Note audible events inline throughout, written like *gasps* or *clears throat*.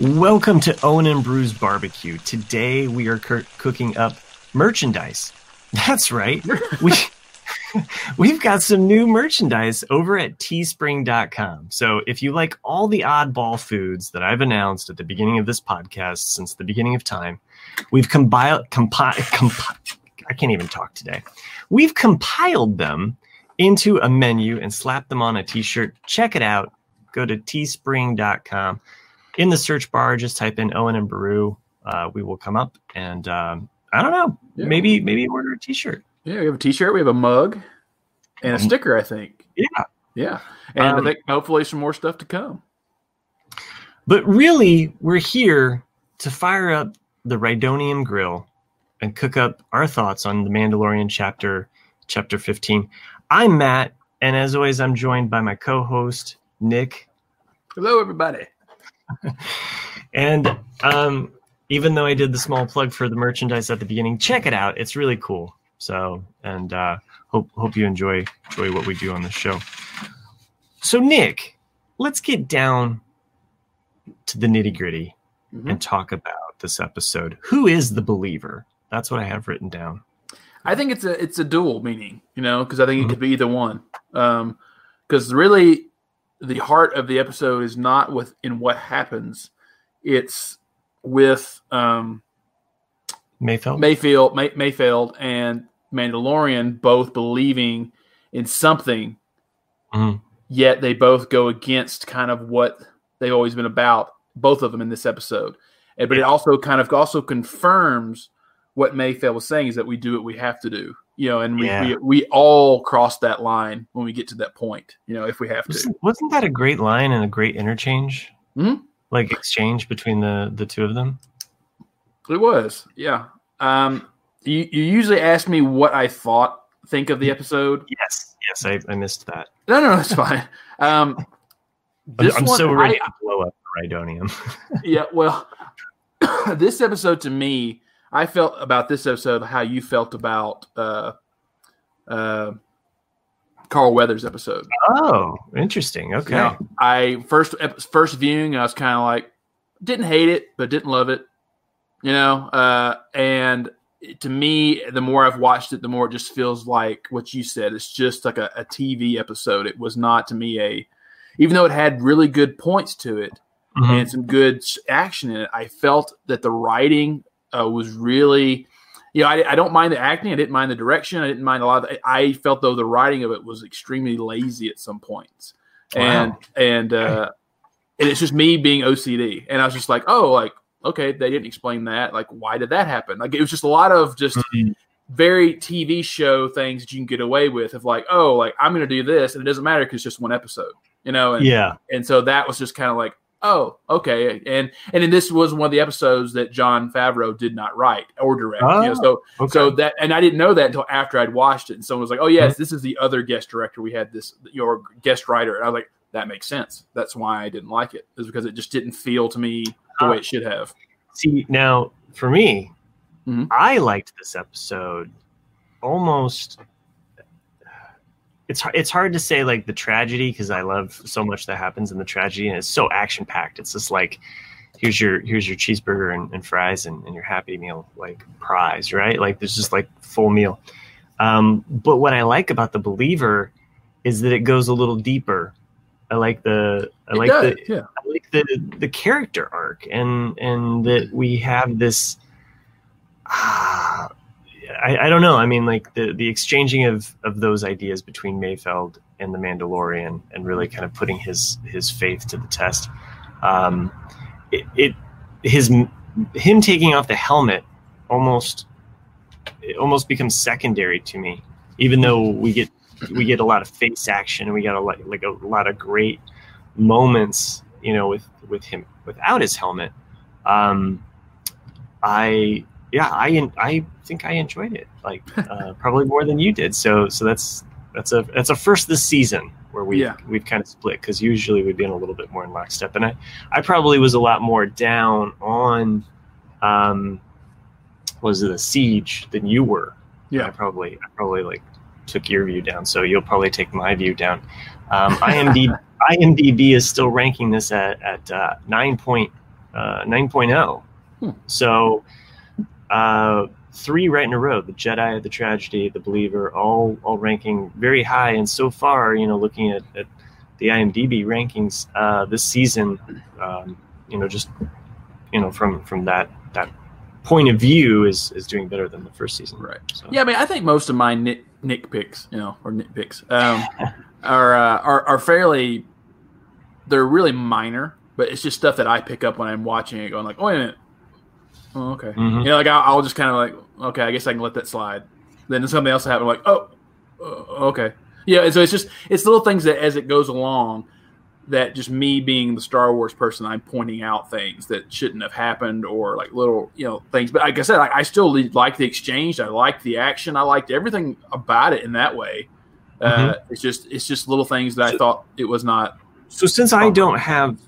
Welcome to Owen and Beru's Barbecue. Today we are cur- cooking up merchandise. *laughs* That's right. we *laughs* we've got some new merchandise over at teespring.com. So if you like all the oddball foods that I've announced at the beginning of this podcast since the beginning of time, we've compiled compiled compi- I can't even talk today. We've compiled them into a menu and slapped them on a t-shirt. Check it out. Go to teespring.com. In the search bar, just type in Owen and Beru. Uh, we will come up and um, I don't know. Yeah. Maybe maybe order a t-shirt. Yeah, we have a T-shirt, we have a mug, and a Um, sticker. I think. Yeah. Yeah, and Um, I think hopefully some more stuff to come. But really, we're here to fire up the Rhydonium grill and cook up our thoughts on the Mandalorian chapter chapter 15. I'm Matt, and as always, I'm joined by my co-host, Nick. Hello, everybody. *laughs* And um, even though I did the small plug for the merchandise at the beginning, check it out. It's really cool. So, and uh, hope hope you enjoy enjoy what we do on the show. So, Nick, let's get down to the nitty gritty Mhm. and talk about this episode. Who is the believer? That's what I have written down. I think it's a it's a dual meaning, you know, because I think it could be either one. Because really, the heart of the episode is not with in what happens; it's with um, Mayfeld. Mayfield, May, Mayfield, and Mandalorian both believing in something, Mhm. yet they both go against kind of what they've always been about. Both of them in this episode, and, but it also kind of also confirms what Mayfield was saying is that we do what we have to do, you know, and we Yeah. we, we all cross that line when we get to that point, you know, if we have to. Wasn't, wasn't that a great line and a great interchange? Mhm. Like exchange between the the two of them. It was, yeah. Um, you you usually ask me what I thought think of the episode. Yes, yes, I, I missed that. No, no, it's fine. Um, I'm, this I'm one, so ready I- to blow up Rhydonium. *laughs* yeah, well, *coughs* this episode to me, I felt about this episode how you felt about uh, uh, Carl Weathers episode. oh, interesting. Okay. Know, I first first viewing, I was kind of like, didn't hate it, but didn't love it. You know, uh, and to me, the more I've watched it, the more it just feels like what you said. It's just like a, a TV episode. It was not to me a, even though it had really good points to it, Mhm. and some good action in it. I felt that the writing uh, was really, you know, I, I don't mind the acting. I didn't mind the direction. I didn't mind a lot of. The, I felt though the writing of it was extremely lazy at some points, and Wow. and uh, and it's just me being OCD, and I was just like, oh, like okay, they didn't explain that. Like, why did that happen? Like, it was just a lot of just Mhm. very TV show things that you can get away with of like, oh, like I'm going to do this, and it doesn't matter because it's just one episode, you know. And, Yeah. and so that was just kind of like oh okay and and then this was one of the episodes that jon favreau did not write or direct you know, Oh, so Okay. so that and i didn't know that until after i'd watched it and someone was like oh yes mm-hmm. this is the other guest director we had this your guest writer and i was like that makes sense that's why i didn't like it is because it just didn't feel to me the ah. way it should have See now, for me, Mhm. I liked this episode almost. It's it's hard to say like the tragedy because I love so much that happens in the tragedy and it's so action packed. It's just like here's your here's your cheeseburger and, and fries and, and your happy meal like prize right like there's just like full meal. Um, but what I like about the believer is that it goes a little deeper. I like the I It like does, the yeah I like the the character arc and and that we have this ah, I, I don't know. I mean, like the the exchanging of of those ideas between Mayfeld and the Mandalorian, and really kind of putting his his faith to the test. Um, it, it his him taking off the helmet almost it almost becomes secondary to me, even though we get we get a lot of face action and we got a lot like a lot of great moments, you know, with with him without his helmet. Um, I yeah, I I think I enjoyed it like *laughs* uh, probably more than you did. So so that's that's a that's a first this season where we Yeah. we've kind of split because usually we've been a little bit more in lockstep, and I I probably was a lot more down on um was it a siege than you were. Yeah. I probably I probably like took your view down, so you'll probably take my view down. Um, IMDb *laughs* IMDb is still ranking this at at uh, nine point uh, 9.0. Hmm. So uh, three right in a row: the Jedi, the Tragedy, the Believer, all all ranking very high. And so far, you know, looking at, at the IMDb rankings uh, this season, um, you know, just you know from from that that point of view is is doing better than the first season. Right. So. Yeah, I mean, I think most of my nit, nick picks, you know, or nitpicks, um, *laughs* are, uh, are are fairly. They're really minor, but it's just stuff that I pick up when I'm watching it, going like, "Oh, wait a minute, oh, okay." Mhm. You know, like I'll, I'll just kind of like, "Okay, I guess I can let that slide." Then something else will happen, like, "Oh, uh, okay." Yeah, and so it's just it's little things that as it goes along, that just me being the Star Wars person, I'm pointing out things that shouldn't have happened or like little, you know, things. But like I said, I, I still like the exchange. I liked the action. I liked everything about it in that way. Uh, it's just it's just little things that I thought it was not. So since I don't have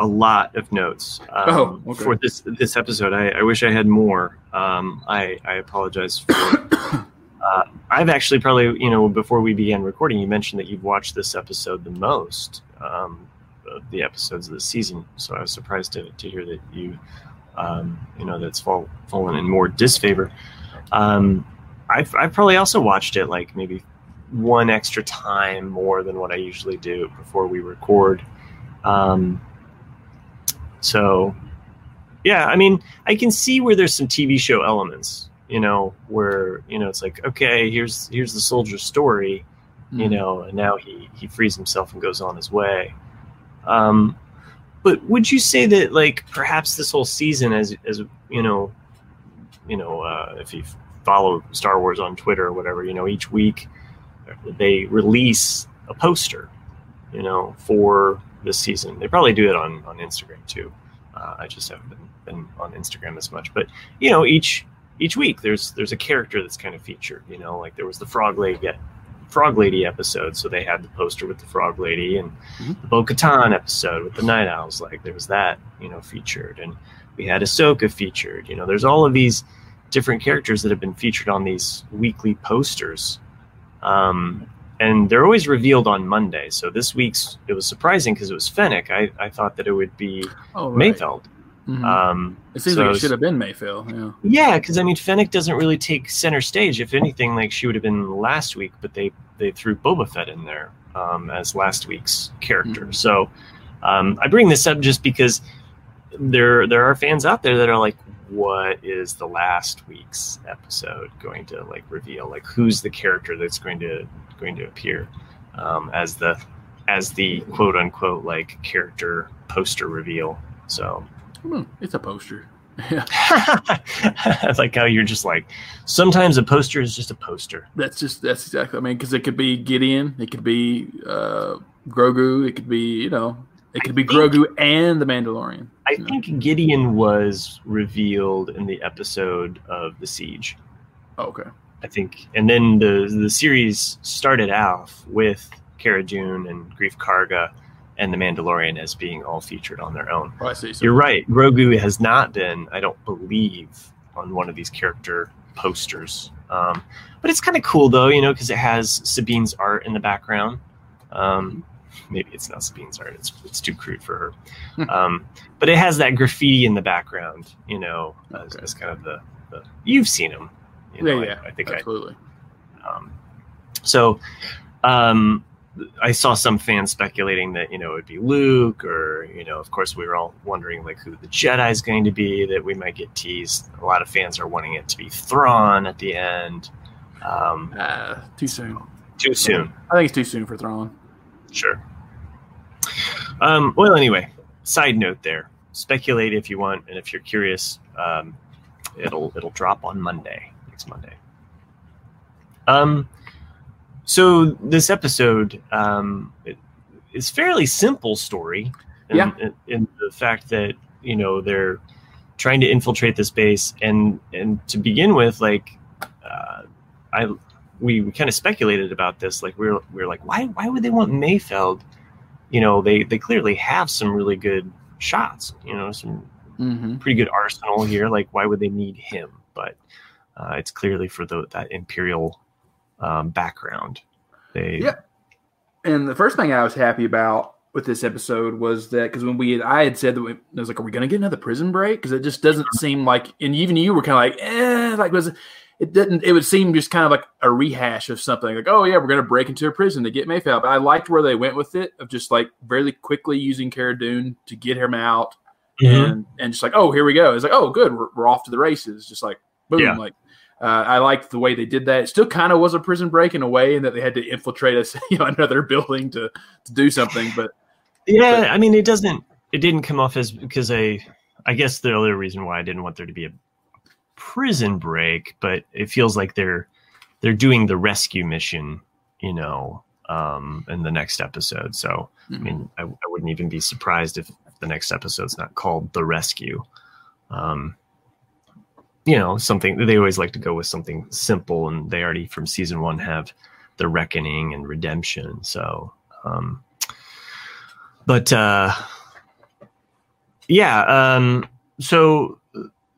a lot of notes um, Oh, okay. for this this episode, I, I wish I had more. Um, I I apologize for. *coughs* uh, I've actually probably you know before we began recording, you mentioned that you've watched this episode the most, um, of the episodes of the season. So I was surprised to, to hear that you, um, you know, that's fall, fallen in more disfavor. Um, I've I've probably also watched it like maybe one extra time more than what I usually do before we record. Um, so, yeah, I mean, I can see where there's some TV show elements, you know, where you know it's like, okay, here's here's the soldier's story, you Mm. know, and now he he frees himself and goes on his way. Um, but would you say that like perhaps this whole season, as as you know, you know, uh, if you follow Star Wars on Twitter or whatever, you know, each week they release a poster, you know, for this season. They probably do it on on Instagram too. Uh, I just haven't been, been on Instagram as much, but you know, each each week there's there's a character that's kind of featured. You know, like there was the Frog Lady Frog Lady episode, so they had the poster with the Frog Lady, and Mhm. the Bo Katan episode with the Night Owls. Like there was that, you know, featured, and we had Ahsoka featured. You know, there's all of these different characters that have been featured on these weekly posters. Um, and they're always revealed on Monday. So this week's it was surprising because it was Fennec. I, I thought that it would be Oh, right. Mayfeld. Mhm. Um, it seems so like it should have been Mayfield. Yeah. yeah, because I mean Fennec doesn't really take center stage. If anything, like she would have been last week, but they they threw Boba Fett in there um, as last week's character. Mhm. So um, I bring this up just because there there are fans out there that are like, what is the last week's episode going to like reveal? Like who's the character that's going to going to appear um, as the as the quote unquote like character poster reveal. So Hmm, It's a poster. Yeah. *laughs* I like how you're just like sometimes a poster is just a poster. That's just that's exactly. I mean, because it could be Gideon, it could be uh, Grogu, it could be you know, it could be think- Grogu and the Mandalorian. I think Gideon was revealed in the episode of the siege. Oh, okay. I think, and then the the series started off with Cara Dune and Greef Karga and the Mandalorian as being all featured on their own. Oh, I see. So You're right. Grogu has not been, I don't believe, on one of these character posters. Um, but it's kind of cool though, you know, because it has Sabine's art in the background. Um, maybe it's not Sabine's art; it's it's too crude for her. um, but it has that graffiti in the background, you know, as, Okay. as kind of the, the you've seen them. You know, yeah, yeah, I, I think I absolutely. um, so um, I saw some fans speculating that you know it would be Luke, or you know, of course, we were all wondering like who the Jedi is going to be. That we might get teased. A lot of fans are wanting it to be Thrawn at the end. Um, Uh, too soon. too soon, I think it's too soon for Thrawn. Sure. Um, well, anyway, side note there. Speculate if you want, and if you're curious, um, it'll it'll drop on Monday, next Monday. Um, so this episode um, it, is fairly simple story. In, Yeah. in, in the fact that you know they're trying to infiltrate this base, and and to begin with, like uh, I we, we kind of speculated about this. Like we were we were like, why why would they want Mayfeld? You know, they they clearly have some really good shots. You know, some Mm-hmm. pretty good arsenal here. Like, why would they need him? But uh, it's clearly for the, that imperial um, background. They Yeah. And the first thing I was happy about with this episode was that because when we had, I had said that we, I was like, are we going to get another prison break? Because it just doesn't seem like, and even you were kind of like, eh, like was it didn't. It would seem just kind of like a rehash of something. Like, oh yeah, we're going to break into a prison to get Mayfeld. But I liked where they went with it of just like very quickly using Cara Dune to get him out, mm-hmm. and and just like, oh, here we go. It's like, oh, good, we're, we're off to the races. Just like boom, yeah. like. Uh, I liked the way they did that. It still kind of was a prison break in a way, in that they had to infiltrate us, *laughs* you know, another building to to do something. But yeah, but, I mean, it doesn't. It didn't come off as because I. I guess the other reason why I didn't want there to be a prison break, but it feels like they're they're doing the rescue mission, you know, um, in the next episode. So, mm-hmm. I mean, I, I, wouldn't even be surprised if the next episode's not called the rescue. Um, you know, something they always like to go with something simple, and they already from season one have the reckoning and redemption. So, um, but uh, yeah, um, so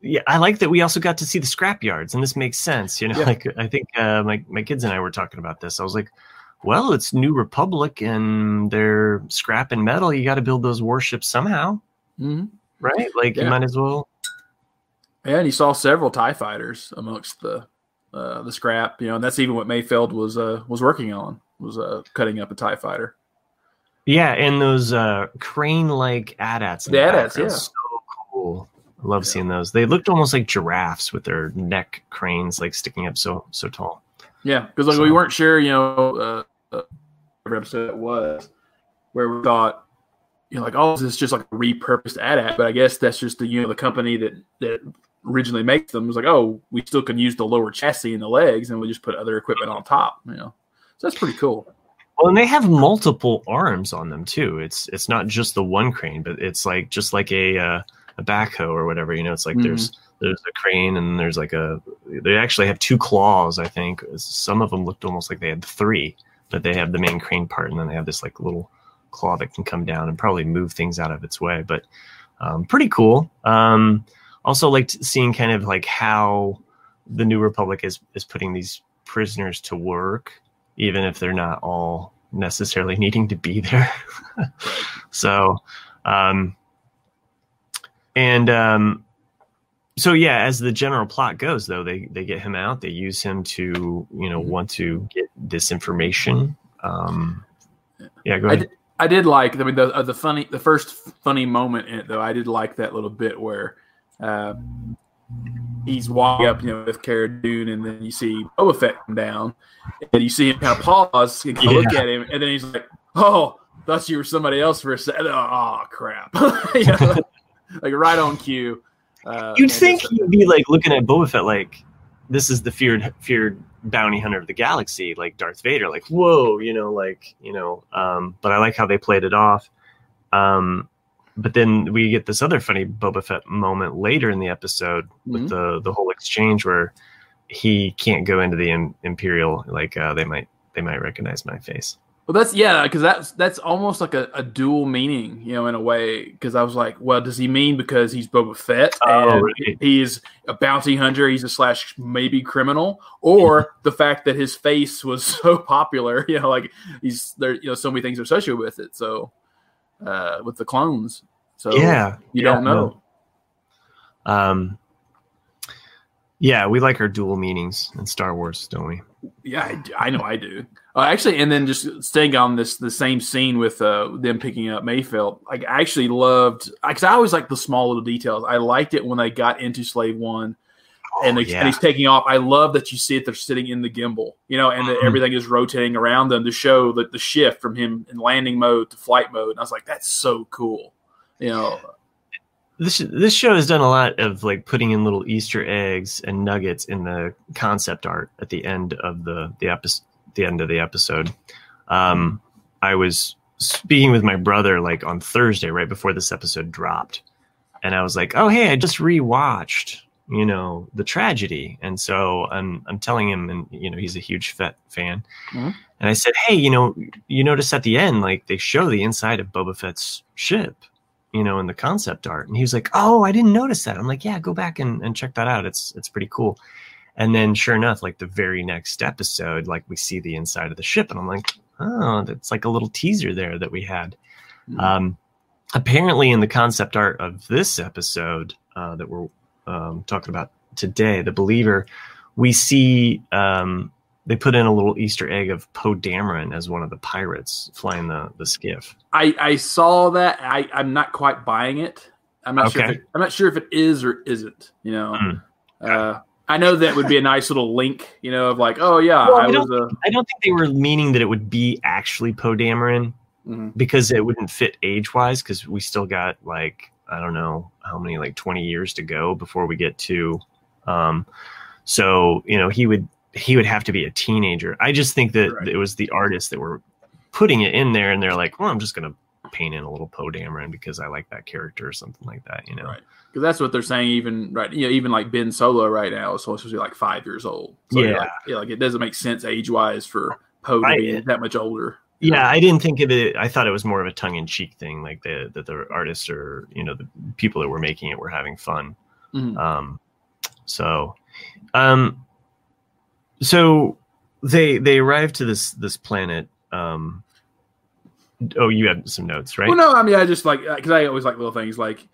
yeah, I like that we also got to see the scrap yards, and this makes sense. You know, yeah. like I think uh, my my kids and I were talking about this. I was like, well, it's New Republic, and they're scrap and metal. You got to build those warships somehow, mm-hmm. right? Like yeah. you might as well. And you saw several Tie fighters amongst the uh, the scrap. You know, and that's even what Mayfeld was uh, was working on was uh, cutting up a Tie fighter. Yeah, and those uh, crane like AT-ATs. The AT-ATs, yeah. So cool. I love yeah. seeing those. They looked almost like giraffes with their neck cranes like sticking up so so tall. Yeah, because like so. we weren't sure, you know, uh, uh, episode it was where we thought, you know, like oh, this is just like a repurposed AT-AT, but I guess that's just the you know the company that that originally makes them was like, oh, we still can use the lower chassis and the legs, and we just put other equipment on top, you know. So that's pretty cool. Well, and they have multiple arms on them too. It's it's not just the one crane, but it's like just like a uh, a backhoe or whatever. You know, it's like mm-hmm. there's there's a crane and there's like a they actually have two claws. I think some of them looked almost like they had three, but they have the main crane part and then they have this like little claw that can come down and probably move things out of its way. But um, pretty cool. Um, also liked seeing kind of like how the New Republic is is putting these prisoners to work, even if they're not all necessarily *laughs* needing to be there. *laughs* so um, and um, so yeah, as the general plot goes, though, they they get him out. They use him to you know want to get this information. Um, yeah, go ahead. I did, I did like. I mean, the uh, the funny, the first funny moment in it, though. I did like that little bit where uh, he's walking up, you know, with Cara Dune, and then you see Boba Fett come down, and you see him kind of pause and yeah. look at him, and then he's like, "Oh, thought you were somebody else for a second. Oh, crap! *laughs* you know, like right on cue. Uh, You'd think he'd be like looking at Boba Fett like this is the feared feared bounty hunter of the galaxy, like Darth Vader, like whoa, you know, like you know. Um, but I like how they played it off. Um, but then we get this other funny Boba Fett moment later in the episode mm-hmm. with the the whole exchange where he can't go into the Imperial, like uh, they might they might recognize my face. Well, that's yeah, because that's that's almost like a, a, dual meaning, you know, in a way. Because I was like, well, does he mean because he's Boba Fett oh, and he's a bounty hunter, he's a slash maybe criminal, or the fact that his face was *laughs* so popular, you know, like he's there, you know, so many things are associated with it. So, uh, with the clones, so yeah, you yeah, don't know. No. Um, yeah, we like our dual meanings in Star Wars, don't we? Yeah, I, I know I do. Uh, actually, and then just staying on this the same scene with uh, them picking up Mayfield, Like, I actually loved because I always like the small little details. I liked it when they got into Slave One. Oh, and, they, yeah. and, he's taking off. I love that you see it. They're sitting in the gimbal, you know, and mm-hmm. everything is rotating around them to show that the shift from him in landing mode to flight mode. And I was like, that's so cool, you know. This this show has done a lot of like putting in little Easter eggs and nuggets in the concept art at the end of the the episode the end of the episode. Um, I was speaking with my brother like on Thursday, right before this episode dropped, and I was like, "Oh, hey, I just rewatched, you know, the tragedy," and so I'm I'm telling him, and you know, he's a huge Fett fan, mm-hmm. and I said, "Hey, you know, you notice at the end, like they show the inside of Boba Fett's ship." You know, in the concept art, and he was like, "Oh, I didn't notice that." I'm like, "Yeah, go back and, and check that out. It's it's pretty cool." And then sure enough, like the very next episode, like we see the inside of the ship, and I'm like, oh, that's like a little teaser there that we had. Mhm. Um, apparently, in the concept art of this episode uh, that we're um, talking about today, the Believer, we see um, they put in a little Easter egg of Poe Dameron as one of the pirates flying the the skiff. I, I saw that. I, I'm not quite buying it. I'm not sure. If it, I'm not sure if it is or isn't. You know, Hmm. uh, I know that would be a *laughs* nice little link. You know, of like, oh yeah, Well, I I was a. I don't think they were meaning that it would be actually Poe Dameron Mhm. because it wouldn't fit age wise because we still got like I don't know how many like 20 years to go before we get to um so you know he would he would have to be a teenager. I just think that Right. it was the artists that were putting it in there and they're like, well, I'm just gonna paint in a little Poe Dameron because I like that character or something like that, you know. Right. Because that's what they're saying. Even right, you know, even like Ben Solo right now is supposed to be like five years old. So Yeah. like, yeah, like it doesn't make sense age wise for Poe to be that much older. Yeah, I didn't think of it. I thought it was more of a tongue in cheek thing, like the, that the artists or you know the people that were making it were having fun. Mhm. Um, so, um, so they they arrive to this this planet. Um, oh, you had some notes, right? Well, no, I mean, I just like uh, because I always like little things like.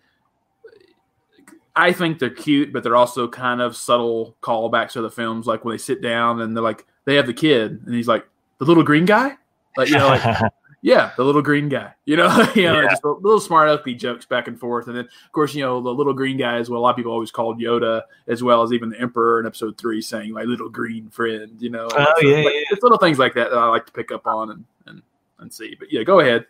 I think they're cute, but they're also kind of subtle callbacks to the films. Like when they sit down and they're like, they have the kid, and he's like, the little green guy, like you know, like *laughs* yeah, the little green guy, you know, *laughs* you know, Yeah. just a little smart ugly jokes back and forth, and then of course, you know, the little green guy is what a lot of people always called Yoda, as well as even the Emperor in Episode Three saying my little green friend, you know. Oh, yeah, like, yeah. It's little things like that that I like to pick up on and and, see. But yeah, go ahead.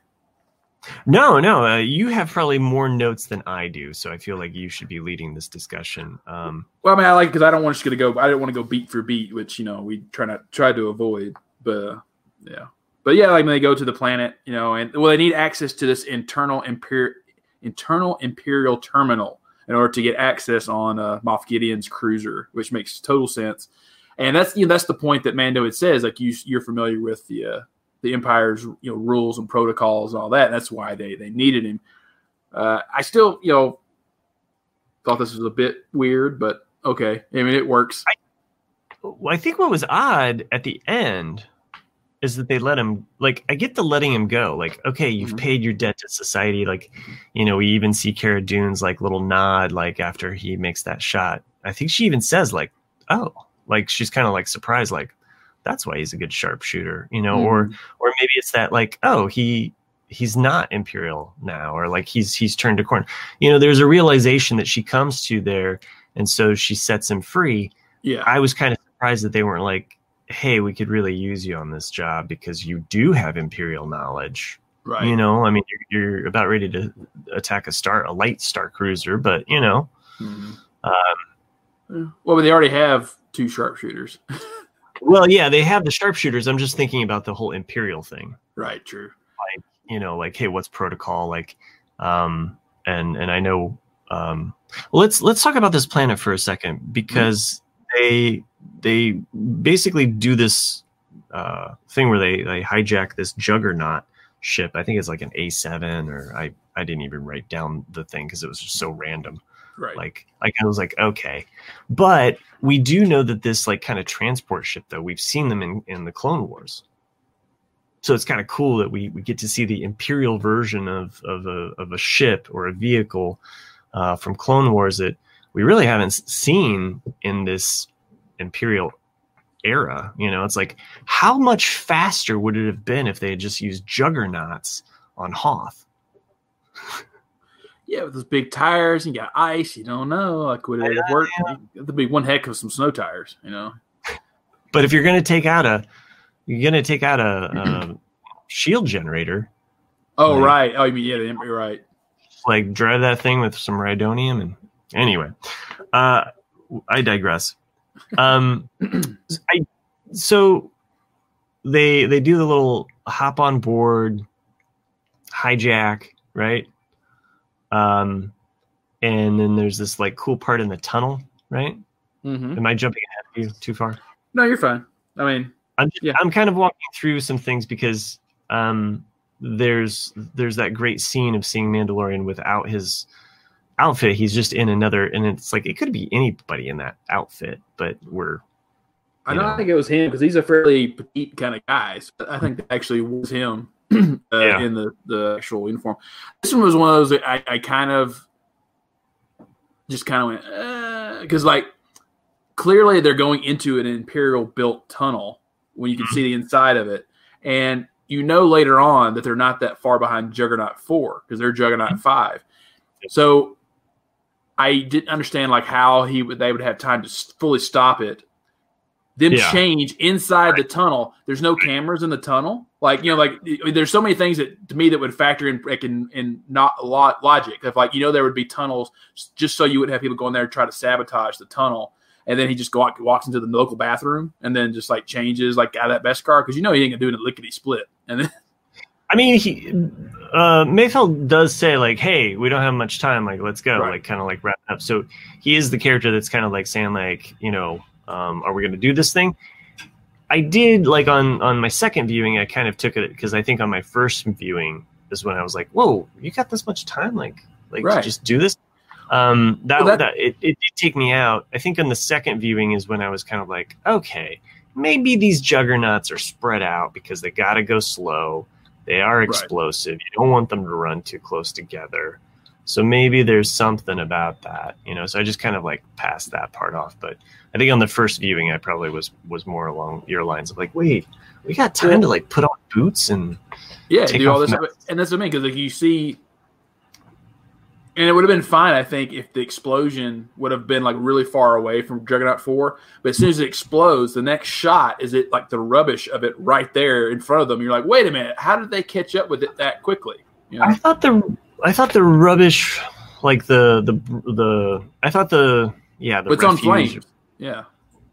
no, no, uh, you have probably more notes than I do, so I feel like you should be leading this discussion. Um, Well, I mean, I like because I don't want to go. I don't want to go beat for beat, which you know we try not try to avoid. But uh, yeah, but yeah, like when they go to the planet, you know, and well, they need access to this internal imperial internal imperial terminal in order to get access on uh, Moff Gideon's cruiser, which makes total sense. And that's you know that's the point that Mando had says like you you're familiar with the uh, the Empire's you know rules and protocols and all that. And that's why they they needed him. Uh, I still you know thought this was a bit weird, but okay. I mean, it works. Well, I think what was odd at the end is that they let him like I get the letting him go. Like, okay, you've Mhm. paid your debt to society. Like, you know, we even see Cara Dune's like little nod like after he makes that shot. I think she even says like, "Oh," like she's kind of like surprised, like that's why he's a good sharpshooter, you know, or or maybe it's that like, oh, he he's not imperial now, or like he's he's turned a corner. You know, there's a realization that she comes to there, and so she sets him free. yeah, I was kind of surprised that they weren't like, "Hey, we could really use you on this job because you do have imperial knowledge." right. You know, I mean, you're, you're about ready to attack a star, a light star cruiser, but you know, Mhm. um, well, but they already have two sharpshooters. *laughs* well, yeah, they have the sharpshooters. I'm just thinking about the whole imperial thing. right. True. Like You know, like, hey, what's protocol? Like, um, and and I know. Um, let's let's talk about this planet for a second because they they basically do this uh, thing where they they hijack this juggernaut ship. I think it's like an A7 or I I didn't even write down the thing because it was just so random. Right. Like like I was like okay, but we do know that this like kind of transport ship though we've seen them in in the Clone Wars. So it's kind of cool that we, we get to see the imperial version of of a of a ship or a vehicle uh, from Clone Wars that we really haven't seen in this imperial era. You know, it's like how much faster would it have been if they had just used juggernauts on Hoth? Yeah, with those big tires, and you got ice. You don't know. Like would it work? That'd be one heck of some snow tires. You know. But if you're going to take out a, you're going to take out a, a shield generator, Oh Right. right. Oh, you mean yeah? You're right. like drive that thing with some rhydonium, and anyway, uh, I digress. Um, I so they they do the little hop on board, hijack, right? Um, and then there's this like cool part in the tunnel, right? Mm-hmm. Am I jumping ahead of you too far? No, you're fine. I mean, I'm just, Yeah. I'm kind of walking through some things because um, there's there's that great scene of seeing Mandalorian without his outfit. He's just in another, and it's like it could be anybody in that outfit, but we're I don't know. think it was him because he's a fairly petite kind of guy. So I think that actually was him. *clears throat* uh, yeah. in the the actual uniform. This one was one of those that I, I kind of just kind of went because uh, like clearly they're going into an imperial built tunnel when you can see the inside of it, and you know later on that they're not that far behind Juggernaut four because they're Juggernaut five. So I didn't understand like how he would they would have time to fully stop it. Them yeah. change inside the tunnel. There's no cameras in the tunnel. Like you know, like there's so many things that to me that would factor in like in, in not a lot logic. If like you know there would be tunnels just so you wouldn't have people go in there and try to sabotage the tunnel and then he just go out, walks into the local bathroom and then just like changes like out of that Beskar because you know he ain't gonna do it in a lickety split. And then, *laughs* I mean, he uh, Mayfeld does say like, "Hey, we don't have much time. Like, let's go." Right. Like, kind of like wrap up. So he is the character that's kind of like saying like, you know, um, are we gonna do this thing? I did like on on my second viewing, I kind of took it because I think on my first viewing is when I was like, "Whoa, you got this much time? Like, like right. just do this." Um, that, well, that, that it, it did take me out. I think on the second viewing is when I was kind of like, okay, maybe these juggernauts are spread out because they got to go slow. They are explosive. Right. You don't want them to run too close together. So maybe there's something about that, you know. So I just kind of like passed that part off. But I think on the first viewing, I probably was was more along your lines of like, wait, we got time to like put on boots and yeah, do all this. And that's what I mean because like you see and it would have been fine, I think, if the explosion would have been like really far away from Juggernaut Four. But as soon as it explodes, the next shot is it like the rubbish of it right there in front of them. You're like, wait a minute, how did they catch up with it that quickly? You know? I thought the I thought the rubbish, like the the the I thought the yeah the it's on flames. Yeah,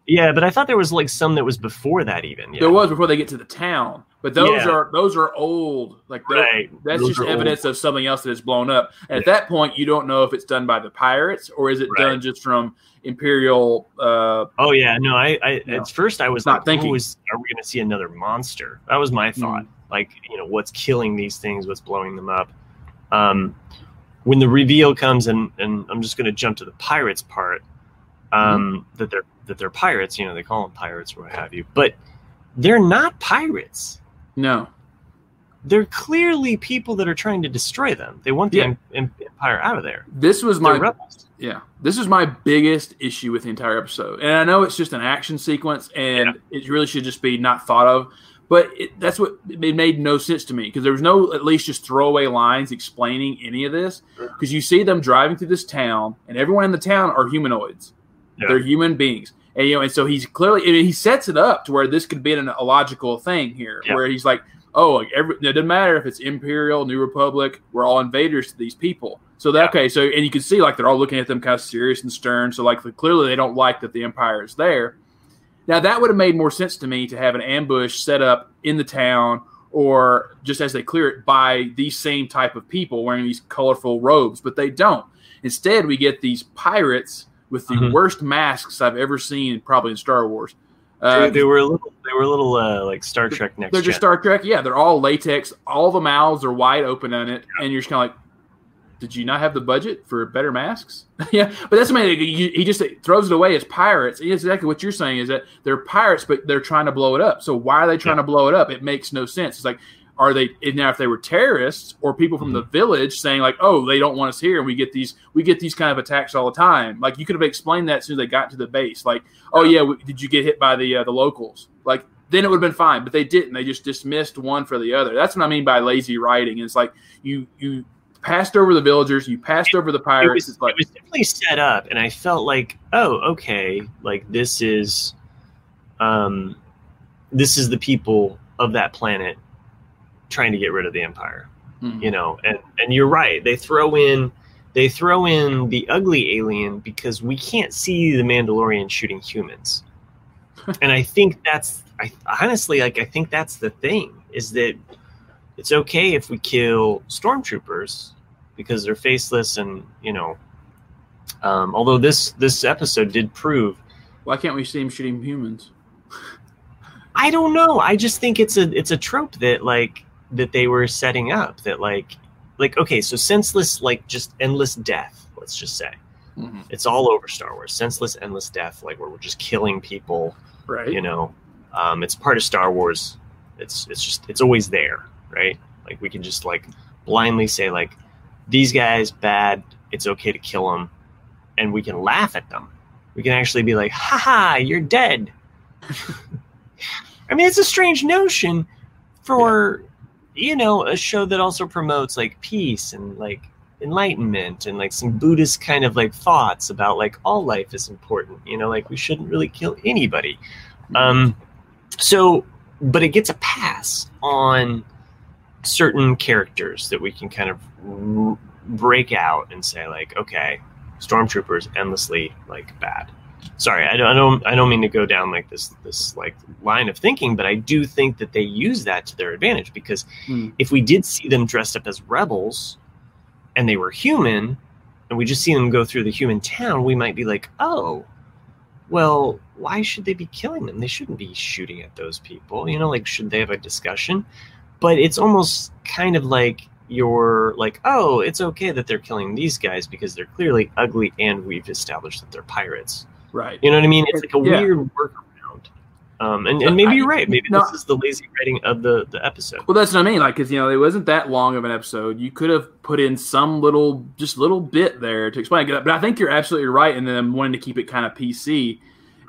yeah, but I thought there was like some that was before that even. Yeah. There was before they get to the town, but those yeah. are those are old. Like right. that's those just evidence old. of something else that has blown up. And at that point, you don't know if it's done by the pirates or is it right. done just from imperial. Uh, oh yeah, no. I, I at first I was not like, thinking, oh, is, are we going to see another monster? That was my thought. Mm. Like you know, what's killing these things? What's blowing them up? Um, when the reveal comes, and and I'm just going to jump to the pirates part. Um, mm. that they're that they're pirates. You know, they call them pirates or what have you, but they're not pirates. No, they're clearly people that are trying to destroy them. They want the yeah. empire out of there. This was my rebels. yeah. This is my biggest issue with the entire episode, and I know it's just an action sequence, and yeah. it really should just be not thought of. But it, that's what it made no sense to me because there was no at least just throwaway lines explaining any of this because you see them driving through this town and everyone in the town are humanoids. Yeah. They're human beings. And you know, and so he's clearly I mean, he sets it up to where this could be an, illogical thing here, yeah. where he's like, oh, like every, it doesn't matter if it's Imperial, New Republic, we're all invaders to these people. So that yeah. okay, so and you can see like they're all looking at them kind of serious and stern. So like clearly they don't like that the Empire is there. Now that would have made more sense to me to have an ambush set up in the town or just as they clear it by these same type of people wearing these colorful robes, but they don't. Instead, we get these pirates with the mm-hmm. worst masks I've ever seen, probably in Star Wars. Uh, they, they, were a little, they were a little uh, like Star Trek next. They're just Star Trek, yeah. They're all latex. All the mouths are wide open on it, yeah. and you're just kind of like, did you not have the budget for better masks? *laughs* yeah, but that's amazing. He just throws it away as pirates. It's exactly what you're saying is that they're pirates, but they're trying to blow it up. So why are they trying yeah. to blow it up? It makes no sense. It's like are they now if they were terrorists or people from the mm-hmm. village saying like oh they don't want us here and we get these we get these kind of attacks all the time like you could have explained that as soon as they got to the base like oh yeah we, did you get hit by the uh, the locals like then it would have been fine but they didn't they just dismissed one for the other that's what i mean by lazy writing it's like you you passed over the villagers you passed over the pirates it was, like, it was definitely set up and i felt like oh okay like this is um this is the people of that planet trying to get rid of the empire. Mm-hmm. You know, and and you're right. They throw in they throw in the ugly alien because we can't see the Mandalorian shooting humans. *laughs* and I think that's I honestly like I think that's the thing is that it's okay if we kill stormtroopers because they're faceless and you know um, although this this episode did prove why can't we see him shooting humans? *laughs* I don't know. I just think it's a it's a trope that like that they were setting up that like like okay so senseless like just endless death let's just say. Mm-hmm. it's all over star wars. Senseless endless death like where we're just killing people right. you know. Um, it's part of star wars. It's it's just it's always there right Like we can just like blindly say like these guys bad. It's okay to kill them, and we can laugh at them. We can actually be like, "Ha ha, you're dead." *laughs* I mean, it's a strange notion for you know a show that also promotes like peace and like enlightenment and like some buddhist kind of like thoughts about like all life is important you know like we shouldn't really kill anybody um so but it gets a pass on certain characters that we can kind of r- break out and say like okay stormtroopers endlessly like bad. Sorry I don't, I don't i don't mean to go down like this this like line of thinking but i do think that they use that to their advantage because Hmm. if we did see them dressed up as rebels and they were human and we just see them go through the human town we might be like oh well why should they be killing them? They shouldn't be shooting at those people. You know like should they have a discussion but it's almost kind of like you're like oh it's okay that they're killing these guys because they're clearly ugly and we've established that they're pirates Right. you know what I mean? It's like a Yeah. weird workaround. Um, and, and maybe I- you're right. Maybe no. this is the lazy writing of the, the episode. Well, that's what I mean. Like, because you know, it wasn't that long of an episode. You could have put in some little, just little bit there to explain. it. But I think you're absolutely right in them wanting to keep it kind of PC,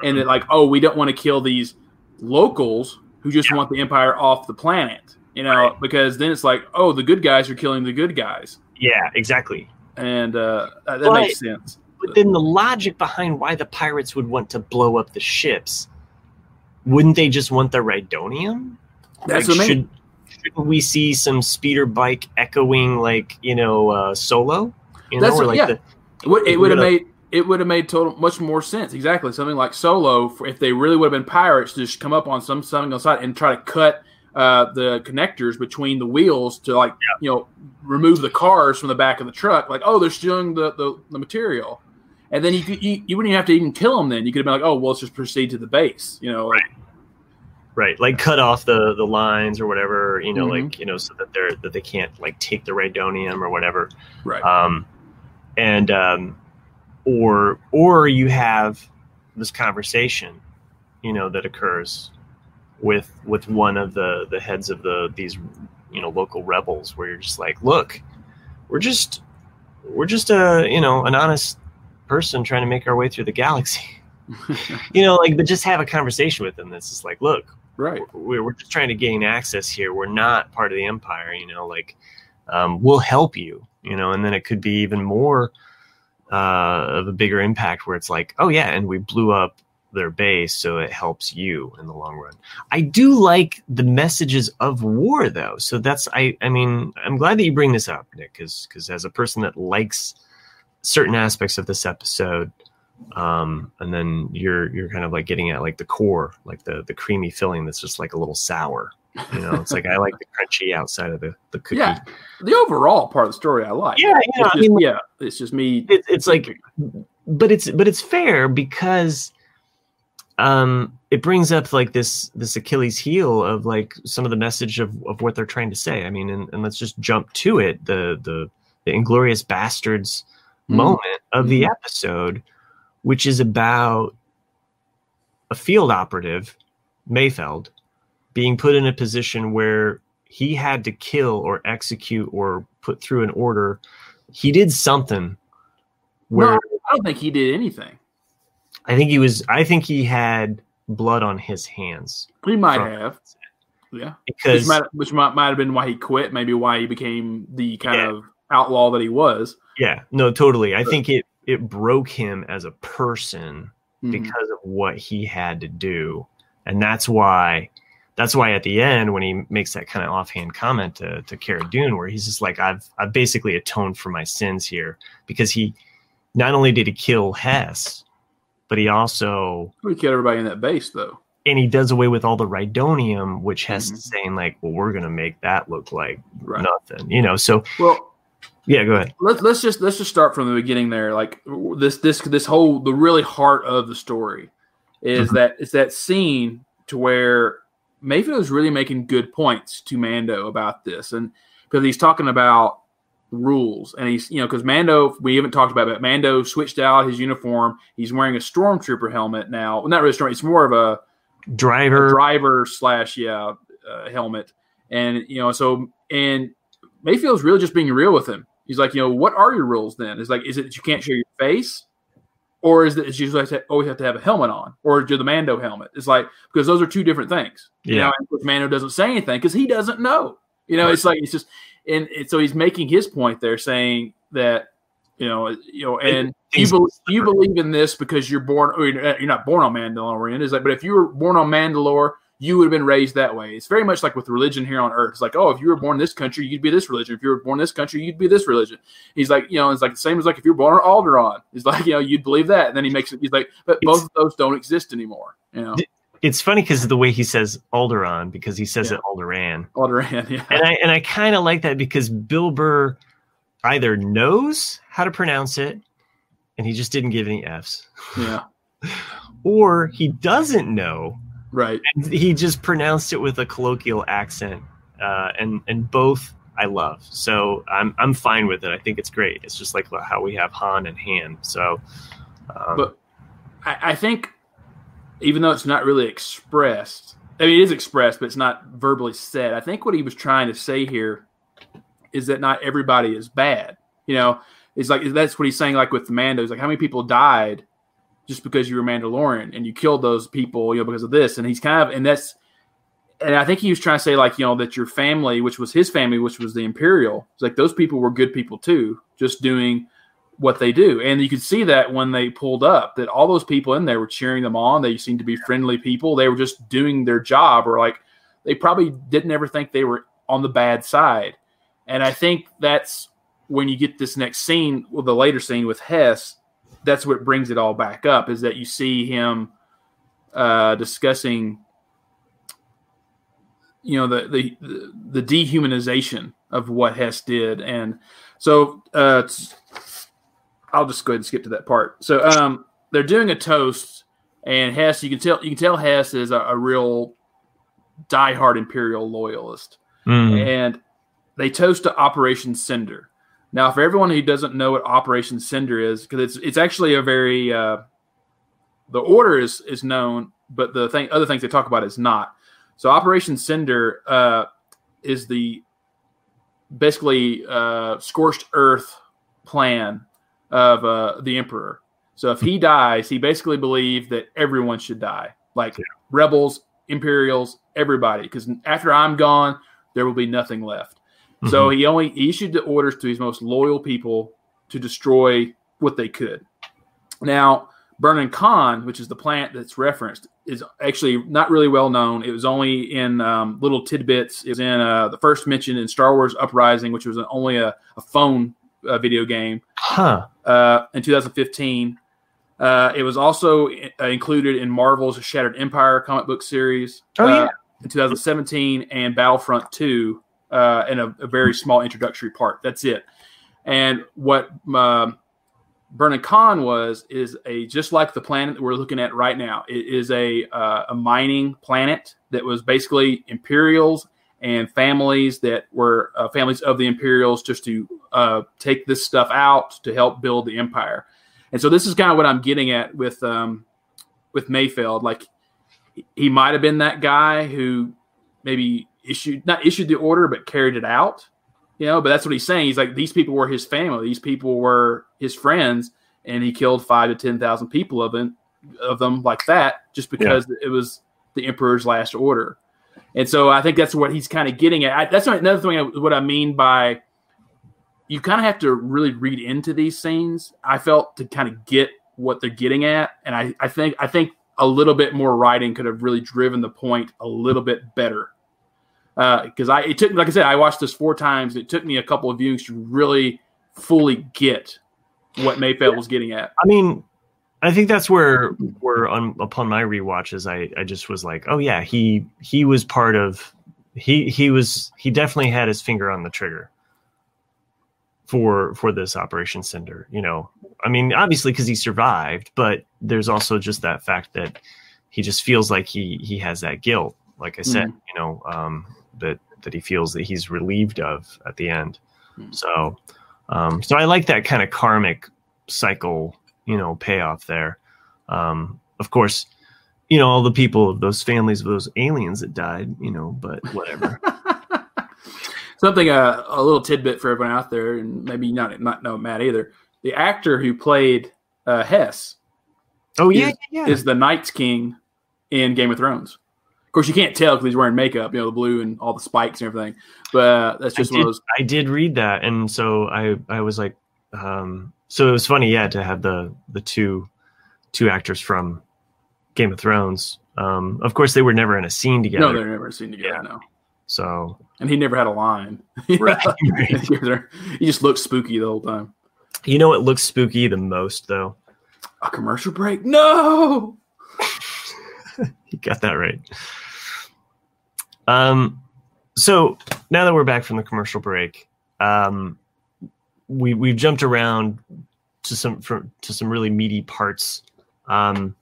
and that like, oh, we don't want to kill these locals who just want the empire off the planet. You know, Right. because then it's like, oh, the good guys are killing the good guys, Yeah, exactly. and uh, that, that But- makes sense. But then the logic behind why the pirates would want to blow up the ships, wouldn't they just want the Rhydonium? That's Like, what I mean. should, shouldn't we see some speeder bike echoing like, you know, uh, solo? You know, That's what- like yeah. the, It would, it It would have made it would have made total much more sense. Exactly, something like Solo. For, if they really would have been pirates, to just come up on some something on the side and try to cut uh, the connectors between the wheels to like you know remove the cars from the back of the truck. Like, oh, they're stealing the the, the material, and then you, could- you you wouldn't even have to even kill them. Then you could have been like, oh, well, let's just proceed to the base. You know, like, right, like cut off the, the lines or whatever, you know, Mhm. like, you know, so that they're, that they can't like take the rhydonium or whatever. right, um, and um, or or you have this conversation, you know, that occurs with with one of the the heads of the these you know local rebels, where you're just like, look, we're just we're just a you know an honest person trying to make our way through the galaxy, *laughs* you know, like but just have a conversation with them. That's just like, look, right, we're, we're just trying to gain access here. We're not part of the empire, you know, like um, we'll help you, you know, and then it could be even more uh, of a bigger impact where it's like, oh yeah, and we blew up their base, so it helps you in the long run. I do like the messages of war though, so that's I I mean I'm glad that you bring this up, Nick, because because as a person that likes certain aspects of this episode um, and then you're you're kind of like getting at like the core, like the the creamy filling that's just like a little sour. You know, it's like I like the crunchy outside of the the cookie. yeah. The overall part of the story I like. Yeah, yeah, It's I just, mean- yeah, it's just me. It, it's like, but it's but it's fair because um it brings up like this this Achilles heel of like some of the message of, of what they're trying to say. I mean, and, and let's just jump to it. The the the Inglourious Basterds Mm. moment of the episode, which is about a field operative, Mayfeld, being put in a position where he had to kill or execute or put through an order. He did something where No, I don't think he did anything. I think he was. I think he had blood on his hands He might have. Yeah. Which because might, which might, might have been why he quit, maybe why he became the kind Yeah. of outlaw that he was. yeah, no, totally. I think it it broke him as a person Mhm. because of what he had to do, and that's why. That's why at the end, when he makes that kind of offhand comment to, to Cara Dune, where he's just like, I've I've basically atoned for my sins here. Because he not only did he kill Hess, but he also we killed everybody in that base, though. and he does away with all the Rhydonium, which Hess Mhm. saying, like, well, we're gonna make that look like Right. nothing. You know, so Well, yeah, go ahead. let's let's just let's just start from the beginning there. Like this this this whole the really heart of the story is Mhm. that it's that scene to where Mayfield is really making good points to Mando about this, and because he's talking about rules, and he's you know because Mando we haven't talked about, it, but Mando switched out his uniform. He's wearing a stormtrooper helmet now. Well, not really storm. It's more of a a Driver driver slash yeah uh, helmet and you know so and Mayfield's really just being real with him. He's like, you know, what are your rules then? It's like, is it that you can't show your face? Or is it you always have, always have to have a helmet on, or do the Mando helmet? It's like because those are two different things. Yeah. You know, and Mando doesn't say anything because he doesn't know. You know, it's like it's just, and, and so he's making his point there, saying that you know, you know, and you, be, you believe in this because you're born. Oh, you're not born on Mandalorian, is like, but if you were born on Mandalore, you would have been raised that way. It's very much like with religion here on Earth. It's like, oh, if you were born in this country, you'd be this religion. If you were born in this country, you'd be this religion. He's like, you know, it's like the same as like if you're born on Alderaan. He's like, you know, you'd believe that. And then he makes it. He's like, but both of those don't exist anymore. You know. It's funny because of the way he says Alderaan because he says yeah. it Alderaan. Alderaan, *laughs* yeah. And I and I kind of like that because Bill Burr either knows how to pronounce it and he just didn't give any F's. Yeah. *laughs* or he doesn't know. Right. he just pronounced it with a colloquial accent. Uh, and and both I love. So I'm I'm fine with it. I think it's great. It's just like how we have Han and Han. So um, But I, I think even though it's not really expressed, I mean it is expressed, but it's not verbally said. I think what he was trying to say here is that not everybody is bad. You know, it's like that's what he's saying. Like with Mando, he's like, how many people died just because you were Mandalorian and you killed those people, you know, because of this? And he's kind of, and that's, and I think he was trying to say like, you know, that your family, which was his family, which was the Imperial, it's like those people were good people too, just doing what they do. And you could see that when they pulled up, that all those people in there were cheering them on. They seemed to be friendly people. They were just doing their job, or like they probably didn't ever think they were on the bad side. And I think that's when you get this next scene, well, the later scene with Hess, that's what brings it all back up is that you see him uh, discussing, you know, the, the the dehumanization of what Hess did, and so uh, I'll just go ahead and skip to that part. So um, they're doing a toast, and Hess, you can tell you can tell Hess is a, a real diehard Imperial loyalist, mm. and they toast to Operation Cinder. Now, for everyone who doesn't know what Operation Cinder is, because it's it's actually a very uh, the order is is known, but the thing other things they talk about is not. So Operation Cinder uh, is the basically uh, scorched earth plan of uh, the Emperor. So if he dies, he basically believed that everyone should die, like yeah. rebels, Imperials, everybody, because after I'm gone, there will be nothing left. Mm-hmm. So he only he issued the orders to his most loyal people to destroy what they could. Now, Burnin Konn, which is the plant that's referenced, is actually not really well known. It was only in um, little tidbits. It was in uh, the first mention in Star Wars Uprising, which was only a, a phone uh, video game huh. uh, in 2015. Uh, it was also uh, included in Marvel's Shattered Empire comic book series. Oh, yeah. Uh, in 2017 and Battlefront 2 uh, in a, a, very small introductory part. That's it. And what uh, Burnin Konn was is a just like the planet that we're looking at right now. It is a uh, a mining planet that was basically Imperials and families that were uh, families of the Imperials just to uh, take this stuff out to help build the empire. And so this is kind of what I'm getting at with um, with Mayfeld. Like he might have been that guy who maybe issued not issued the order but carried it out you know but that's what he's saying he's like these people were his family these people were his friends and he killed five to ten thousand people of them of them like that just because yeah. it was the emperor's last order and so i think that's what he's kind of getting at I, that's another thing I, what i mean by you kind of have to really read into these scenes i felt to kind of get what they're getting at and i, I think i think a little bit more writing could have really driven the point a little bit better because uh, I it took like I said I watched this four times. It took me a couple of viewings to really fully get what Mayfeld was getting at. I mean, I think that's where where on upon my re-watches, I I just was like, oh yeah, he he was part of he he was he definitely had his finger on the trigger for for this Operation Cinder. You know, I mean, obviously because he survived, but there's also just that fact that he just feels like he he has that guilt. Like I said, mm-hmm. you know, um, that that he feels that he's relieved of at the end. Mm. So, um, so I like that kind of karmic cycle, you know, payoff there. Um, of course, you know all the people of those families of those aliens that died, you know, but whatever. *laughs* *laughs* Something uh, a little tidbit for everyone out there, and maybe not not know Matt either. The actor who played uh, Hess. Oh yeah, is, yeah, yeah. is the Night's King in Game of Thrones. Of course, you can't tell because he's wearing makeup, you know, the blue and all the spikes and everything. But uh, that's just I one did, of those. I did read that, and so I I was like, um, so it was funny, yeah, to have the the two two actors from Game of Thrones. Um, of course, they were never in a scene together. No, they're never seen together. Yeah. No, so and he never had a line. *laughs* Right, he just looked spooky the whole time. you know what looks spooky the most, though. A commercial break? No. *laughs* You got that right. Um, so now that we're back from the commercial break, um, we we've jumped around to some for, to some really meaty parts. Um,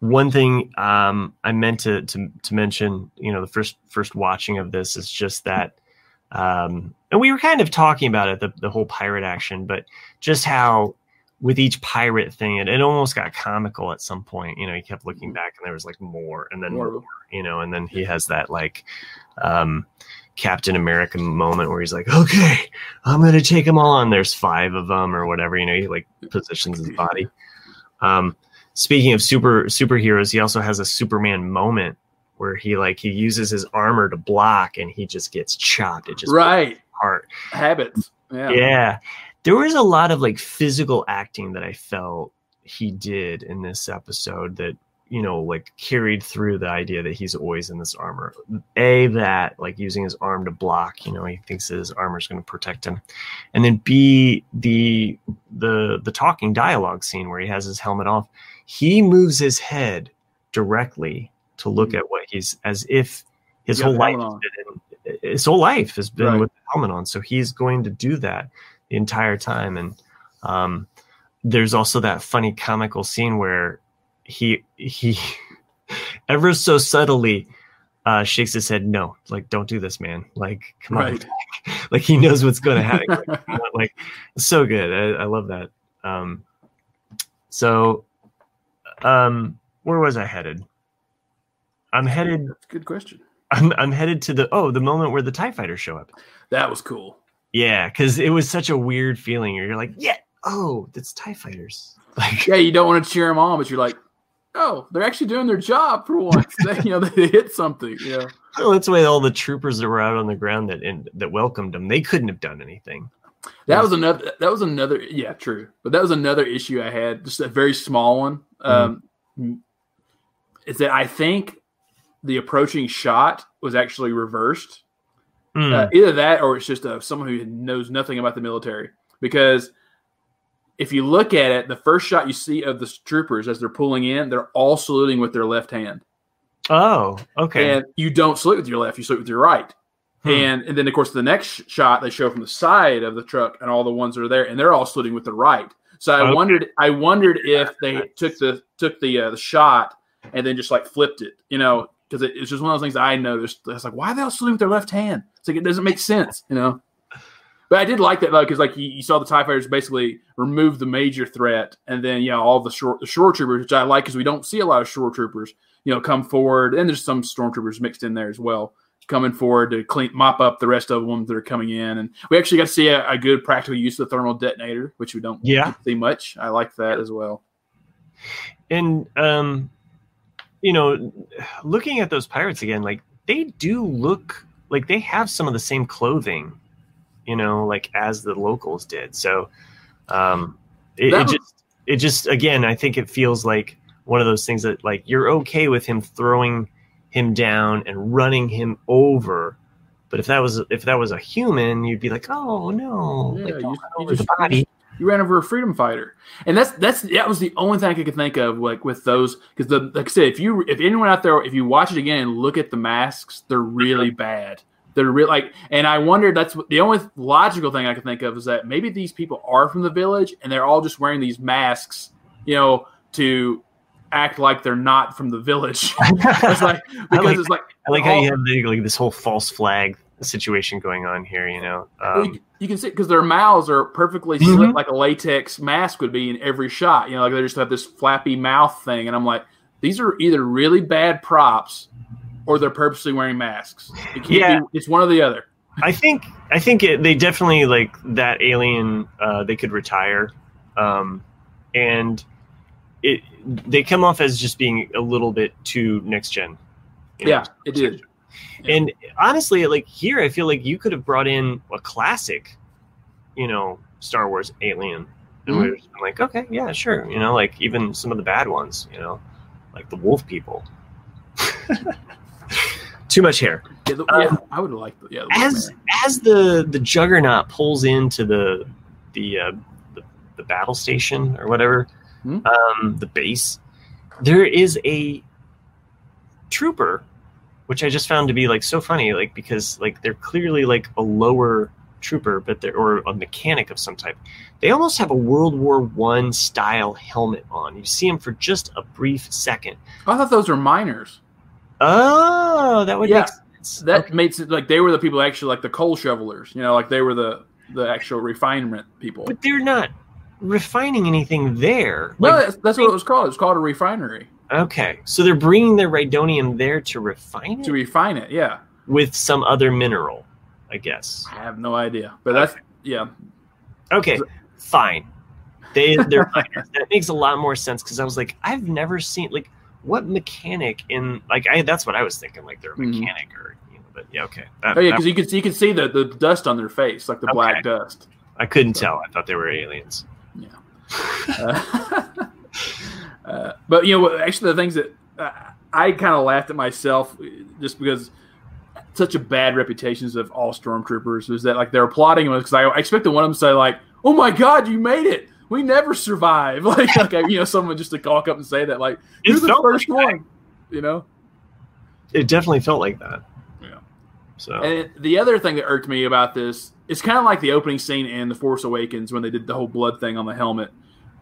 one thing um, I meant to, to to mention, you know, the first first watching of this is just that, um, and we were kind of talking about it, the the whole pirate action, but just how with each pirate thing, it, it almost got comical at some point. You know, he kept looking back, and there was like more, and then More. more, you know, and then he has that like um, Captain America moment where he's like, "Okay, I'm gonna take them all on." There's five of them or whatever. You know, he like positions his body. Um, speaking of super superheroes, he also has a Superman moment where he like he uses his armor to block, and he just gets chopped. It just Right. heart. Habits. Yeah. Yeah. There was a lot of like physical acting that I felt he did in this episode that, you know, like carried through the idea that he's always in this armor. A, that like using his arm to block, you know, he thinks that his armor is going to protect him. And then B, the the the talking dialogue scene where he has his helmet off. He moves his head directly to look Mhm. at what he's as if his whole life has been his whole life has been Right. with the helmet on. So he's going to do that the entire time. And um, there's also that funny comical scene where he he *laughs* ever so subtly uh, shakes his head. No, like don't do this, man. Like come Right. on, *laughs* like he knows what's going to happen. *laughs* Like, like, so good. I, I love that. Um, so, um, where was I headed? I'm headed. Good question. I'm I'm headed to the oh the moment where the Tie Fighters show up. That was cool. Yeah, because it was such a weird feeling. You're like, yeah, oh, that's Tie Fighters. Like, Yeah, you don't want to cheer them on, but you're like, oh, they're actually doing their job for once. they, you know, they hit something. Yeah. *laughs* well, that's why all the troopers that were out on the ground that in, that welcomed them, they couldn't have done anything. That was another. That was another. Yeah, true. But that was another issue I had. Just a very small one. Um, Is that I think the approaching shot was actually reversed. Mm, Uh, either that, or it's just uh, someone who knows nothing about the military. Because if you look at it, the first shot you see of the troopers as they're pulling in, they're all saluting with their left hand, oh, okay. and you don't salute with your left; you salute with your right. Hmm. And and then of course the next shot they show from the side of the truck and all the ones that are there and they're all saluting with the right. So I Okay. wondered I wondered if they took the took the uh, the shot and then just like flipped it, you know, because it, it's just one of those things I noticed. I was like, why are they all saluting with their left hand? It's like it doesn't make sense, you know. But I did like that though, because like you, you saw the Tie Fighters basically remove the major threat, and then yeah, all the short the shore troopers, which I like because we don't see a lot of shore troopers, you know, come forward, and there's some stormtroopers mixed in there as well coming forward to clean mop up the rest of them that are coming in. And we actually got to see a, a good practical use of the thermal detonator, which we don't Yeah. see much. I like that as well. and um, you know, looking at those pirates again, like they do look like they have some of the same clothing, you know, like as the locals did. So, um, it, it just, it just, again, I think it feels like one of those things that like you're okay with him throwing him down and running him over. But if that was if that was a human, you'd be like, "Oh no!" Yeah, like, you- you just- the body. You ran over a freedom fighter, and that's that's that was the only thing I could think of, like with those, because the like I said, if you if anyone out there, if you watch it again and look at the masks, they're really bad. They're real like, and I wondered that's the only logical thing I could think of is that maybe these people are from the village and they're all just wearing these masks, you know, to act like they're not from the village. *laughs* it's like because like- it's like I like how all- you have the, like this whole false flag situation going on here. You know, um, you, you can see because their mouths are perfectly slit Mhm. like a latex mask would be in every shot. You know, like they just have this flappy mouth thing, and I'm like, these are either really bad props or they're purposely wearing masks. It can't Yeah. be, it's one or the other. *laughs* I think I think it, they definitely like that alien. Uh, they could retire, um, and it they come off as just being a little bit too next gen. you know? Yeah, it did. And honestly, like here, I feel like you could have brought in a classic, you know, Star Wars alien, and Mhm. we are like, okay, yeah, sure, you know, like even some of the bad ones, you know, like the wolf people. *laughs* Too much hair. Yeah, the, Um, yeah I would like the yeah. The As as the the juggernaut pulls into the the uh, the, the battle station or whatever, Hmm. um, the base, there is a trooper, which I just found to be like so funny, like because like they're clearly like a lower trooper, but they're or a mechanic of some type. They almost have a World War One style helmet on. You see them for just a brief second. I thought those were miners. Oh, that would Yeah. make sense. That Okay. makes it like they were the people actually like the coal shovelers. You know, like they were the the actual refinement people. But they're not refining anything there. No, Like, that's, that's what it was called. It was called a refinery okay, so they're bringing their rhydonium there to refine it to refine it. Yeah, with some other mineral, I guess. I have no idea, but that's yeah. Okay, fine. They they're miners. *laughs* That makes a lot more sense because I was like, I've never seen like what mechanic in like I that's what I was thinking like they're a Mhm. mechanic or you know, but yeah, okay. That- Oh yeah, because you could you could see the, the dust on their face, like the Okay. black dust. I couldn't tell. I thought they were aliens. Uh, *laughs* uh, but you know, actually, the things that uh, I kind of laughed at myself just because such a bad reputations of all stormtroopers is that like they're applauding them because I expected one of them to say like, "Oh my God, you made it! We never survive!" *laughs* Like, okay, you know, someone just to walk up and say that, like, "You're the first like one," you know. It definitely felt like that. Yeah. So And the other thing that irked me about this, it's kind of like the opening scene in The Force Awakens when they did the whole blood thing on the helmet.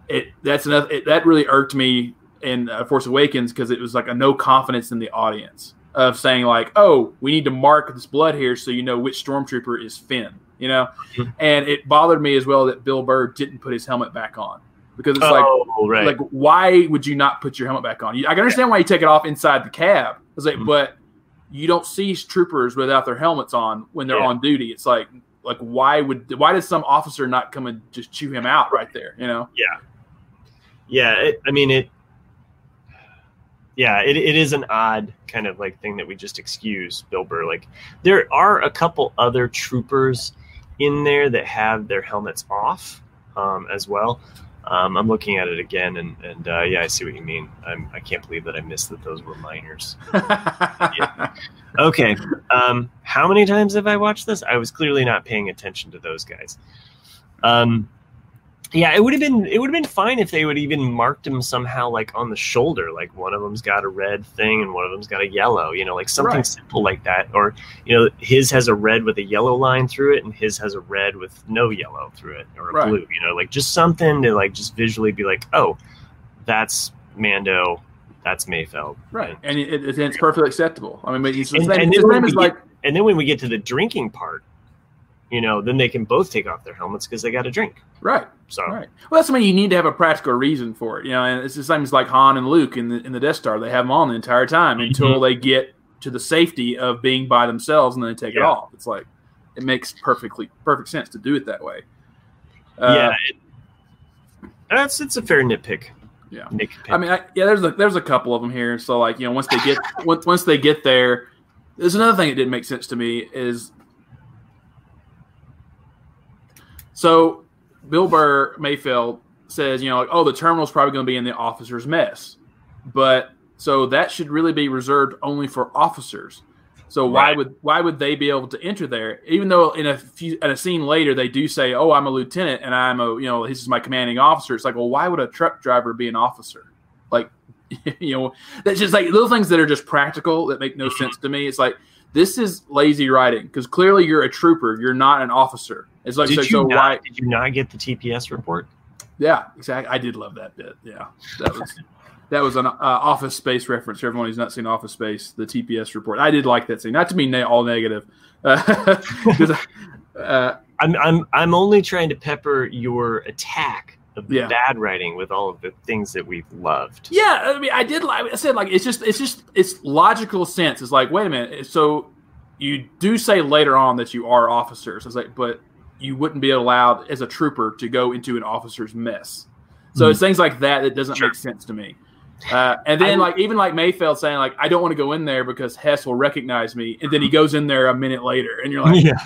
It that's another it, that really irked me in uh, Force Awakens because it was like a no confidence in the audience of saying like, oh, we need to mark this blood here so you know which stormtrooper is Finn, you know. Mhm. And it bothered me as well that Bill Burr didn't put his helmet back on because it's like oh, right. like why would you not put your helmet back on? I can understand why you take it off inside the cab. It's like, Mhm. but you don't see troopers without their helmets on when they're Yeah. on duty. It's like, like why would why does some officer not come and just chew him out right there? You know? yeah it, i mean it yeah it, it is an odd kind of like thing that we just excuse bill burr like there are a couple other troopers in there that have their helmets off um, as well. Um, i'm looking at it again and, and uh, yeah i see what you mean. I'm, i can't believe that i missed that those were minors. *laughs* Okay um, how many times have i watched this? I was clearly not paying attention to those guys. Um, yeah, it would have been it would have been fine if they would even marked him somehow like on the shoulder, like one of them's got a red thing and one of them's got a yellow, you know, like something Right. simple like that. Or you know, his has a red with a yellow line through it, and his has a red with no yellow through it, or a Right. blue. You know, like just something to like just visually be like, oh, that's Mando, that's Mayfeld, right, And, it, it, it's perfectly acceptable. I mean, it's the And- same, and it's the same as get- like and then when we get to the drinking part, you know, then they can both take off their helmets because they got a drink. right. So Right. Well, that's I mean you need to have a practical reason for it, you know. And it's the same as like Han and Luke in the in the Death Star. They have them on the entire time until they get to the safety of being by themselves, and then they take it off. It's like it makes perfectly perfect sense to do it that way. Uh, yeah, it, that's it's a fair nitpick. Yeah. Nitpick. I mean, I, yeah, there's a there's a couple of them here. So like you know, once they get *laughs* once once they get there, there's another thing that didn't make sense to me is so Bill Burr Mayfeld says you know like, oh the terminal's probably going to be in the officers mess, but so that should really be reserved only for officers. So why Right. would why would they be able to enter there? Even though in a few in a scene later they do say, "Oh, I'm a lieutenant and I'm a you know this is my commanding officer." It's like, well, why would a truck driver be an officer? Like, *laughs* you know, that's just like little things that are just practical that make no mm-hmm. sense to me. It's like this is lazy writing because clearly you're a trooper, you're not an officer. It's like did so, you so not, why? Did you not get the TPS report? Yeah, exactly. I did love that bit. Yeah, that was that was an uh, Office Space reference. For everyone who's not seen Office Space, the TPS report. I did like that scene. Not to be ne- all negative, *laughs* uh, uh, *laughs* I'm I'm I'm only trying to pepper your attack the Yeah. bad writing with all of the things that we've loved. yeah. I mean, I did. like I said like it's just it's just it's logical sense. It's like wait a minute. So you do say later on that you are officers. It's like, but you wouldn't be allowed as a trooper to go into an officer's mess. So mm-hmm. it's things like that that doesn't sure. make sense to me. Uh, and then, like even like Mayfeld saying, like I don't want to go in there because Hess will recognize me, and then he goes in there a minute later, and you're like, *laughs* yeah,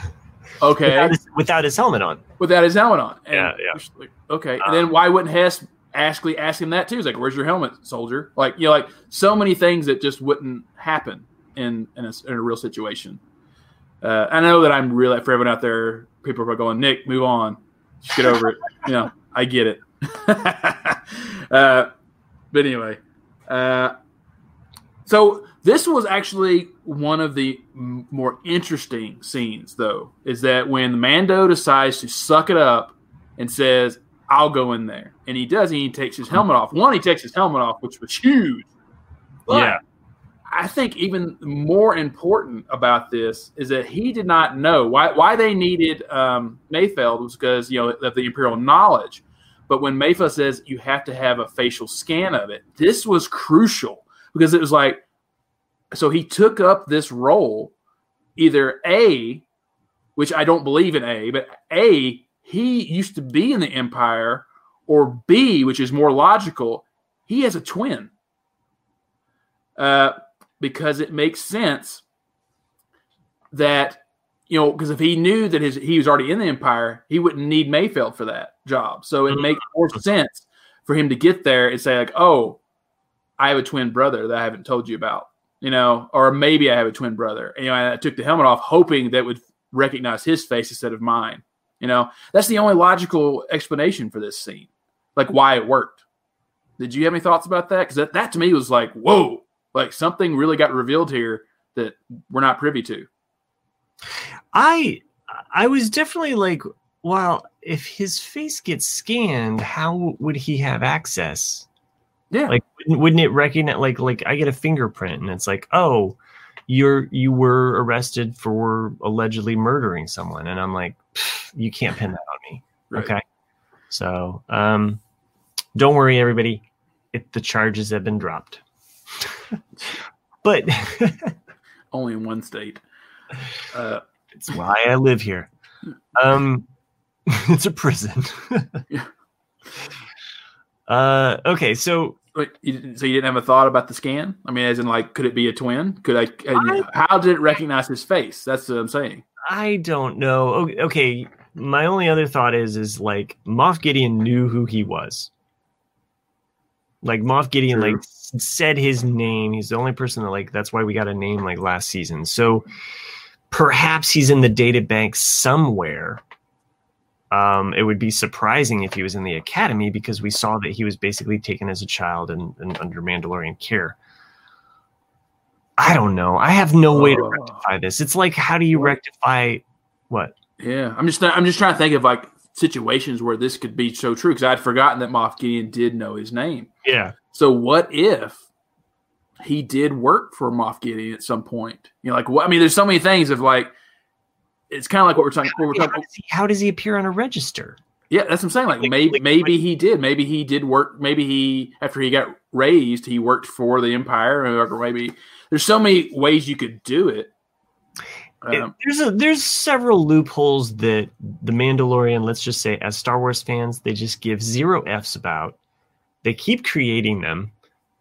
okay, without his, without his helmet on, without his helmet on, and yeah, yeah, like, okay. Um, and then why wouldn't Hess Ashley ask him that too? He's like, "Where's your helmet, soldier?" Like you know, like so many things that just wouldn't happen in in a, in a real situation. Uh, I know that I'm really for everyone out there. People are going, Nick, move on, just get over it. *laughs* You know, I get it. *laughs* uh, but anyway, uh, so this was actually one of the m- more interesting scenes, though, is that when Mando decides to suck it up and says, "I'll go in there," and he does, and he takes his helmet off. One, he takes his helmet off, which was huge. But yeah. I think even more important about this is that he did not know why why they needed um, Mayfeld was because you know of the Imperial knowledge. But when Mayfeld says you have to have a facial scan of it, this was crucial because it was like, so he took up this role, either A, which I don't believe in A, but A, he used to be in the Empire, or B, which is more logical, he has a twin. Uh, because it makes sense that you know because if he knew that his he was already in the empire he wouldn't need mayfeld for that job so it mm-hmm. makes more sense for him to get there and say like oh i have a twin brother that i haven't told you about you know or maybe i have a twin brother you know i took the helmet off hoping that would recognize his face instead of mine you know that's the only logical explanation for this scene like why it worked did you have any thoughts about that because that, that to me was like whoa like something really got revealed here that we're not privy to. I I was definitely like, well, if his face gets scanned, how would he have access? Yeah, like wouldn't, wouldn't it recognize like like I get a fingerprint and it's like, oh, you're you were arrested for allegedly murdering someone, and I'm like, you can't pin that on me. Right. Okay, so um, don't worry, everybody. It, the charges have been dropped. *laughs* but *laughs* only in one state. Uh, it's why I live here. Um, *laughs* it's a prison. yeah. Uh, okay, so Wait, you, so you didn't have a thought about the scan? I mean, as in, like, could it be a twin? Could I? I how did it recognize his face? That's what I'm saying. I don't know. Okay, my only other thought is, is like Moff Gideon knew who he was. Like Moff Gideon, True. like said his name. He's the only person that like that's why we got a name like last season. So perhaps he's in the data bank somewhere. Um, it would be surprising if he was in the academy because we saw that he was basically taken as a child and, and under Mandalorian care. I don't know. I have no way to rectify this. It's like how do you rectify what? Yeah, I'm just I'm just trying to think of like situations where this could be so true because I'd forgotten that Moff Gideon did know his name. Yeah. So what if he did work for Moff Gideon at some point? You know, like what? I mean, there's so many things of like. It's kind of like what we're talking. What we're talking how, does he, how does he appear on a register? Yeah, that's what I'm saying. Like, like maybe like, maybe he did. Maybe he did work. Maybe he after he got raised, he worked for the Empire, or maybe there's so many ways you could do it. Um, there's a, there's several loopholes that the Mandalorian, let's just say, as Star Wars fans, they just give zero f's about. They keep creating them.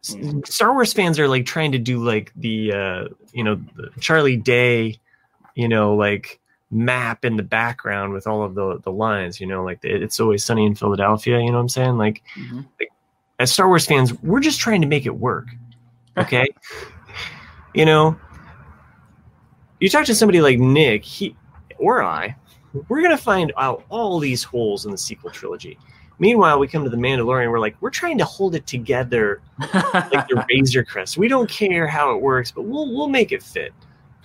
Mm-hmm. Star Wars fans are like trying to do like the uh, you know the Charlie Day, you know, like map in the background with all of the the lines. You know, like it's always sunny in Philadelphia. You know what I'm saying? Like, mm-hmm. like as Star Wars fans, we're just trying to make it work. *laughs* Okay, you know you talk to somebody like Nick, he or I, we're gonna find out all these holes in the sequel trilogy. Meanwhile, we come to the Mandalorian. We're like, we're trying to hold it together *laughs* like the Razor Crest. We don't care how it works, but we'll we'll make it fit.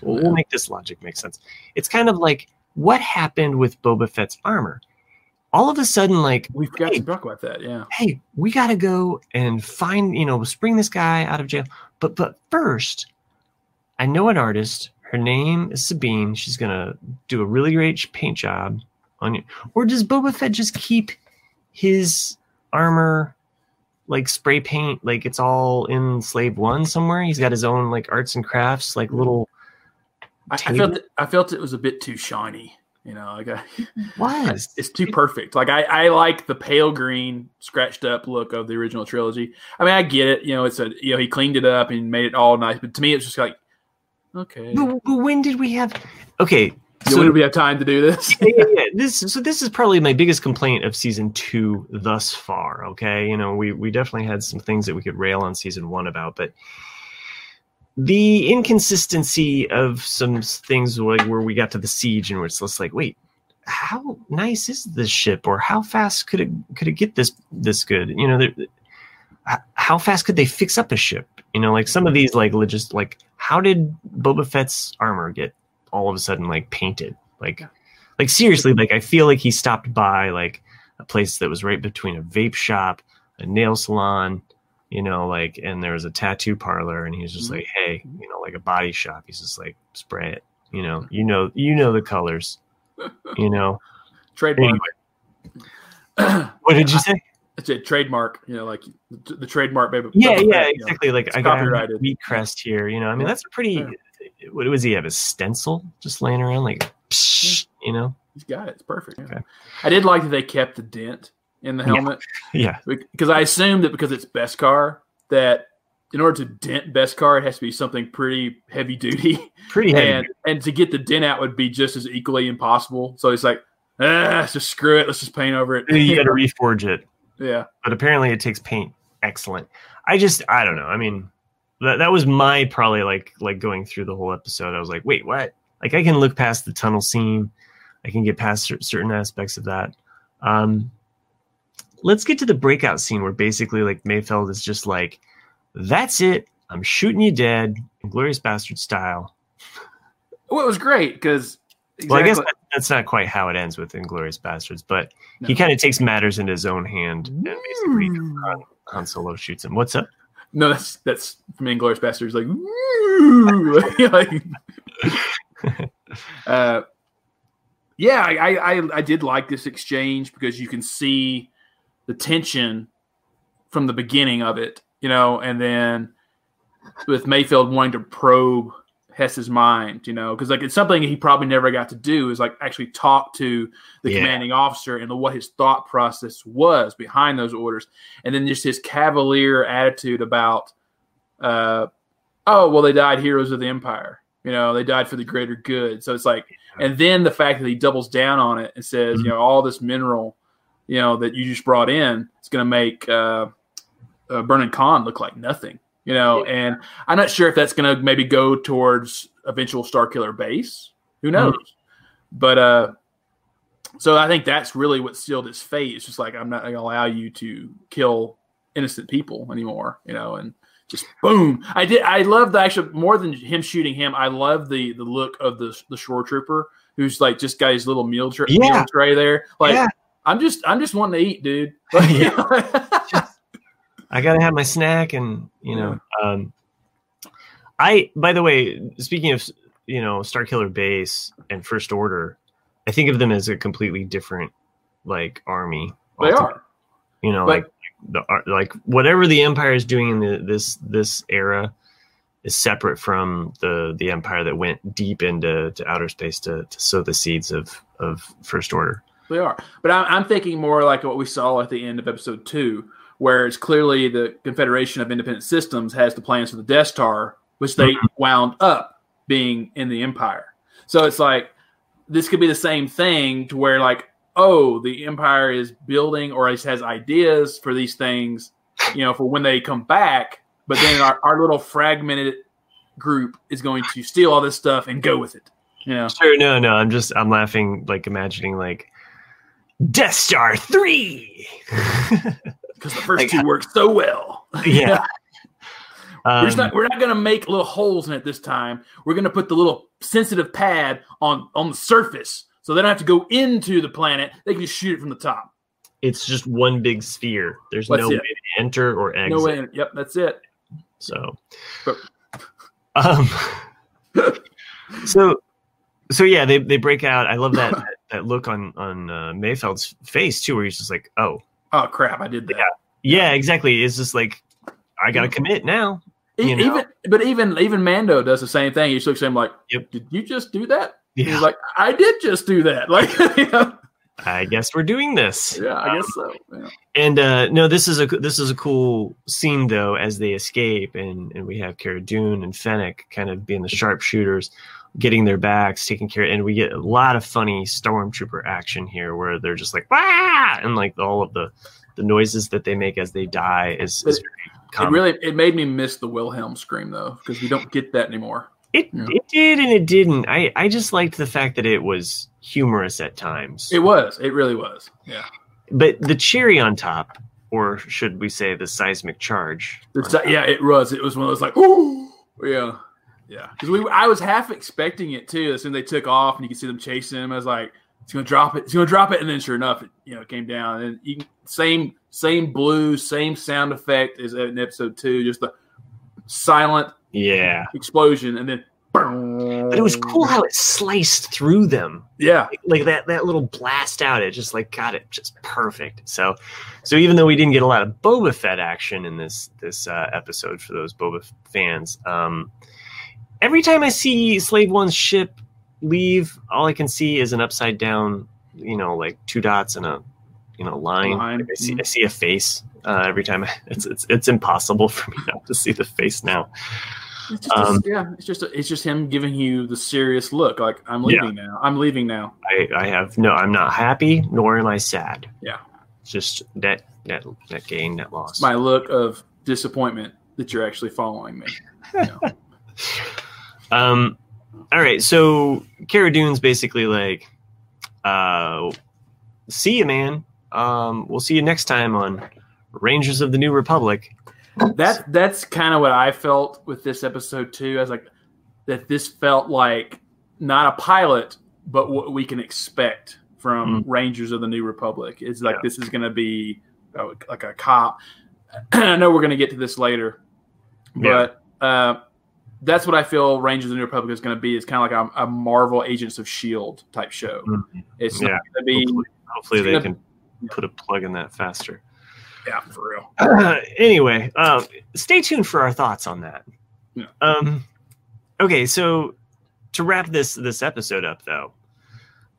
We'll, we'll make this logic make sense. It's kind of like what happened with Boba Fett's armor. All of a sudden, like we've got hey, to talk about that. Yeah. Hey, we got to go and find you know spring this guy out of jail. But but first, I know an artist her name is Sabine. She's gonna do a really great paint job on you. Or does Boba Fett just keep his armor like spray paint like it's all in Slave One somewhere? He's got his own like arts and crafts, like little I, I felt it, I felt it was a bit too shiny. You know, like uh, *laughs* I, was *laughs* it's too perfect. Like I, I like the pale green, scratched up look of the original trilogy. I mean, I get it. You know, it's a you know he cleaned it up and made it all nice. But to me, it's just like okay. But, but when did we have? Okay, So so we have time to do this? yeah, yeah, yeah. This so this is probably my biggest complaint of season two thus far. Okay, you know we we definitely had some things that we could rail on season one about, but the inconsistency of some things like where we got to the siege and where it's just like, wait, how nice is this ship, or how fast could it could it get this this good? You know, how fast could they fix up a ship? You know, like some of these like legit like how did Boba Fett's armor get all of a sudden like painted? Like like seriously, like I feel like he stopped by like a place that was right between a vape shop, a nail salon, you know, like and there was a tattoo parlor and he's just Mhm. like, Hey, you know, like a body shop. He's just like, spray it. You know, *laughs* you know, you know the colors. You know. trademark. *clears throat* What did you say? It's a trademark. You know, like the, trademark. Baby. Yeah, yeah, Fett, you know. exactly. Like I got a wheat crest here. You know, I mean, that's a pretty. Yeah. What was he have? A stencil just laying around, like, psh, you know? He's got it. It's perfect. Okay. I did like that they kept the dent in the helmet. *laughs* Yeah, because I assume that because it's beskar that in order to dent beskar, it has to be something pretty heavy duty, pretty heavy. and and to get the dent out would be just as equally impossible. So it's like, ah, just screw it. Let's just paint over it. you got to *laughs* reforge it. yeah, but apparently it takes paint. Excellent. I just i don't know. I mean that, that was my probably like like going through the whole episode. I was like wait what? Like i can look past the tunnel scene. I can get past certain aspects of that. Um let's get to the breakout scene where basically like mayfeld is just like that's it i'm shooting you dead glorious bastard style well, it was great because well i guess that, that's not quite how it ends with Inglourious Basterds but he kind of takes matters into his own hand and basically Han, Han Solo shoots him. What's up? no, that's that's from Inglourious Basterds. Like, *laughs* like uh, yeah, I I- I did like this exchange because you can see the tension from the beginning of it, you know, and then with Mayfeld wanting to probe Hess's mind, you know, because like it's something he probably never got to do is like actually talk to the Yeah. commanding officer and what his thought process was behind those orders, and then just his cavalier attitude about, uh, oh well, they died heroes of the empire, you know, they died for the greater good. So it's like, and then the fact that he doubles down on it and says, Mhm. you know, all this mineral, you know, that you just brought in, it's going to make uh, uh, Burnin Konn look like nothing, you know. And I'm not sure if that's going to maybe go towards eventual Star Killer base. Who knows? But uh, so I think that's really what sealed his fate. It's just like I'm not going to allow you to kill innocent people anymore, you know, and just boom. I did. I love the actual more than him shooting him. I love the the look of the the shore trooper who's like just got his little meal, tra- Yeah. meal tray there. Like Yeah. I'm just I'm just wanting to eat, dude. *laughs* *laughs* I gotta have my snack, and you know, um, I. By the way, speaking of you know Star Killer Base and First Order, I think of them as a completely different like army. they altogether. are. you know, But- like the like whatever the Empire is doing in the, this this era is separate from the the Empire that went deep into to outer space to, to sow the seeds of of First Order. They are. But I'm, I'm thinking more like what we saw at the end of episode two, where it's clearly the Confederation of Independent Systems has the plans for the Death Star, which they mm-hmm. wound up being in the Empire. So it's like this could be the same thing to where like, oh, the Empire is building or has ideas for these things, you know, for when they come back. But then our, our little fragmented group is going to steal all this stuff and go with it. Yeah. Sure, no, no, I'm just I'm laughing like imagining like Death Star three. *laughs* because the first Like- two worked so well. *laughs* yeah. *laughs* we're, Um, not, we're not going to make little holes in it this time. We're going to put the little sensitive pad on on the surface, so they don't have to go into the planet. They can just shoot it from the top. it's just one big sphere. There's That's no it. way to enter or exit. No way. Yep, that's it. So, But- um, so, so yeah, they, they break out. I love that that, look on on uh, Mayfeld's face too, where he's just like, oh, Oh crap! I did that. yeah, exactly. It's just like I gotta commit now. E- You know? Even, but even even Mando does the same thing. He looks at him like, Yep. "Did you just do that?" Yeah. He's like, "I did just do that." *laughs* Like, you know? I guess we're doing this. yeah, I guess so. Yeah. And uh, no, this is a this is a cool scene though as they escape, and and we have Cara Dune and Fennec kind of being the sharpshooters, getting their backs taken care, and we get a lot of funny stormtrooper action here where they're just like ah, and like all of the the noises that they make as they die is, is It really it made me miss the Wilhelm scream though because we don't get that anymore. It Yeah. it did and it didn't. I I just liked the fact that it was humorous at times. It was. It really was. Yeah. but the cherry on top, or should we say the seismic charge? Yeah, it was. It was one of those like, ooh, *gasps* yeah, yeah. Because we, I was half expecting it too. As soon as they took off and you could see them chasing him, I was like, it's gonna drop it. It's gonna drop it, and then sure enough, it you know it came down and you, can- same same blue, same sound effect as in episode two, just the silent Yeah, explosion, and then. but it was cool how it sliced through them. Yeah, like that that little blast out it just like got it just perfect so so even though we didn't get a lot of boba fett action in this this uh, episode for those boba fans um every time i see slave one's ship leave all i can see is an upside down you know like two dots and a you know line, Line, Like, I, see, mhm. I see a face uh, every time *laughs* it's, it's it's impossible *laughs* for me not to see the face now it's just Um, yeah, it's just it's just him giving you the serious look, like I'm Yeah. leaving now. I'm leaving now. I, I have no i'm not happy nor am i sad Yeah. it's just net net net gain net loss My look of disappointment that you're actually following me. *laughs* Um, all right, so Cara Dune's basically like, uh, see you, man. Um, we'll see you next time on Rangers of the New Republic. That that's kind of what I felt with this episode too. I was like that this felt like not a pilot, but what we can expect from Rangers of the New Republic. It's like Yeah. this is going to be uh, like a cop. *clears throat* I know we're going to get to this later, Yeah. but uh, that's what I feel Rangers of the New Republic is going to be. It's kind of like a, a Marvel Agents of Shield type show. Mhm. It's Yeah. going to be Hopefully, hopefully they gonna- can put a plug in that faster. *clears throat* yeah for real. anyway, um, stay tuned for our thoughts on that. Yeah. Um, okay, so to wrap this this episode up, though,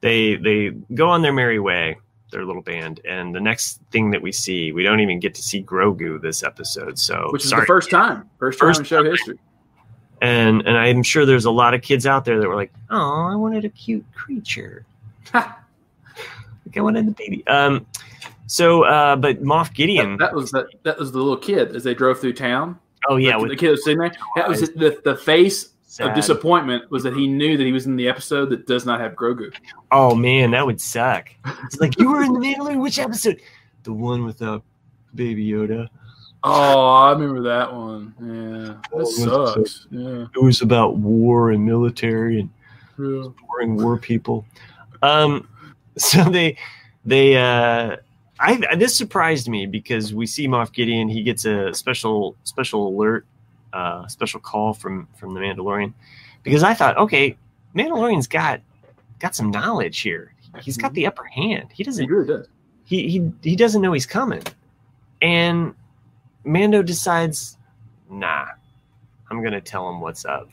they they go on their merry way, their little band, and the next thing that we see, we don't even get to see Grogu this episode. So Which is sorry. the first time, first time First in show history. And and I'm sure there's a lot of kids out there that were like, "Oh, I wanted a cute creature." like I wanted the baby. Um, so, uh, but Moff Gideon. That was that, that was the little kid as they drove through town. oh yeah, the, the kid was sitting there. That was the the face sad. of disappointment was that he knew that he was in the episode that does not have Grogu. Oh man, that would suck. It's like you were in the Mandalorian. Which episode? The one without Baby Yoda. Oh, I remember that one. Yeah, Oh, that it sucks. Yeah, It was about war and military and yeah. boring war people. Um, *laughs* so they they uh, I this surprised me because we see Moff Gideon. He gets a special special alert, uh, special call from from the Mandalorian because I thought, okay, Mandalorian's got got some knowledge here. He's got the upper hand. He He doesn't really does. he he he doesn't know he's coming, and Mando decides, nah, I'm gonna tell him what's up.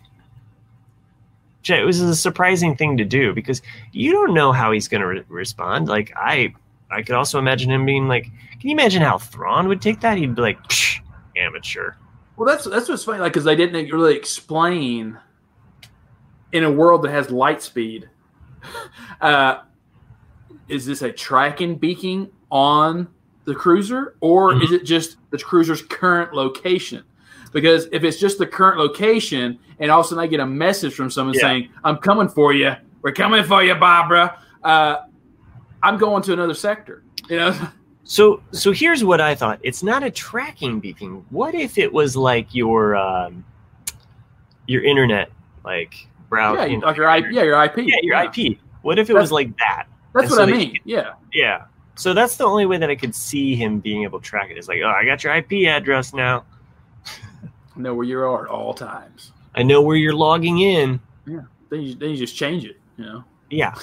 It was a surprising thing to do because you don't know how he's gonna re- respond. Like I, I could also imagine him being like, can you imagine how Thrawn would take that? He'd be like, Psh, amateur. Well, that's that's what's funny, like because they didn't really explain in a world that has light speed. *laughs* Uh, is this a tracking beacon on the cruiser, or Mhm. is it just the cruiser's current location? Because if it's just the current location, and all of a sudden I get a message from someone Yeah. saying, "I'm coming for you. We're coming for you, Barbara," uh, I'm going to another sector. You know, *laughs* So so here's what I thought. It's not a tracking beacon. What if it was like your um, your internet like browser? yeah, you, like your IP, yeah, your IP, yeah, your IP. What if it That's- was like that? That's And what so I mean. Yeah. Yeah. So that's the only way that I could see him being able to track it. Is like, oh, I got your IP address now. I *laughs* know where you are at all times. I know where you're logging in. Yeah. Then you, then you just change it. You know, Yeah.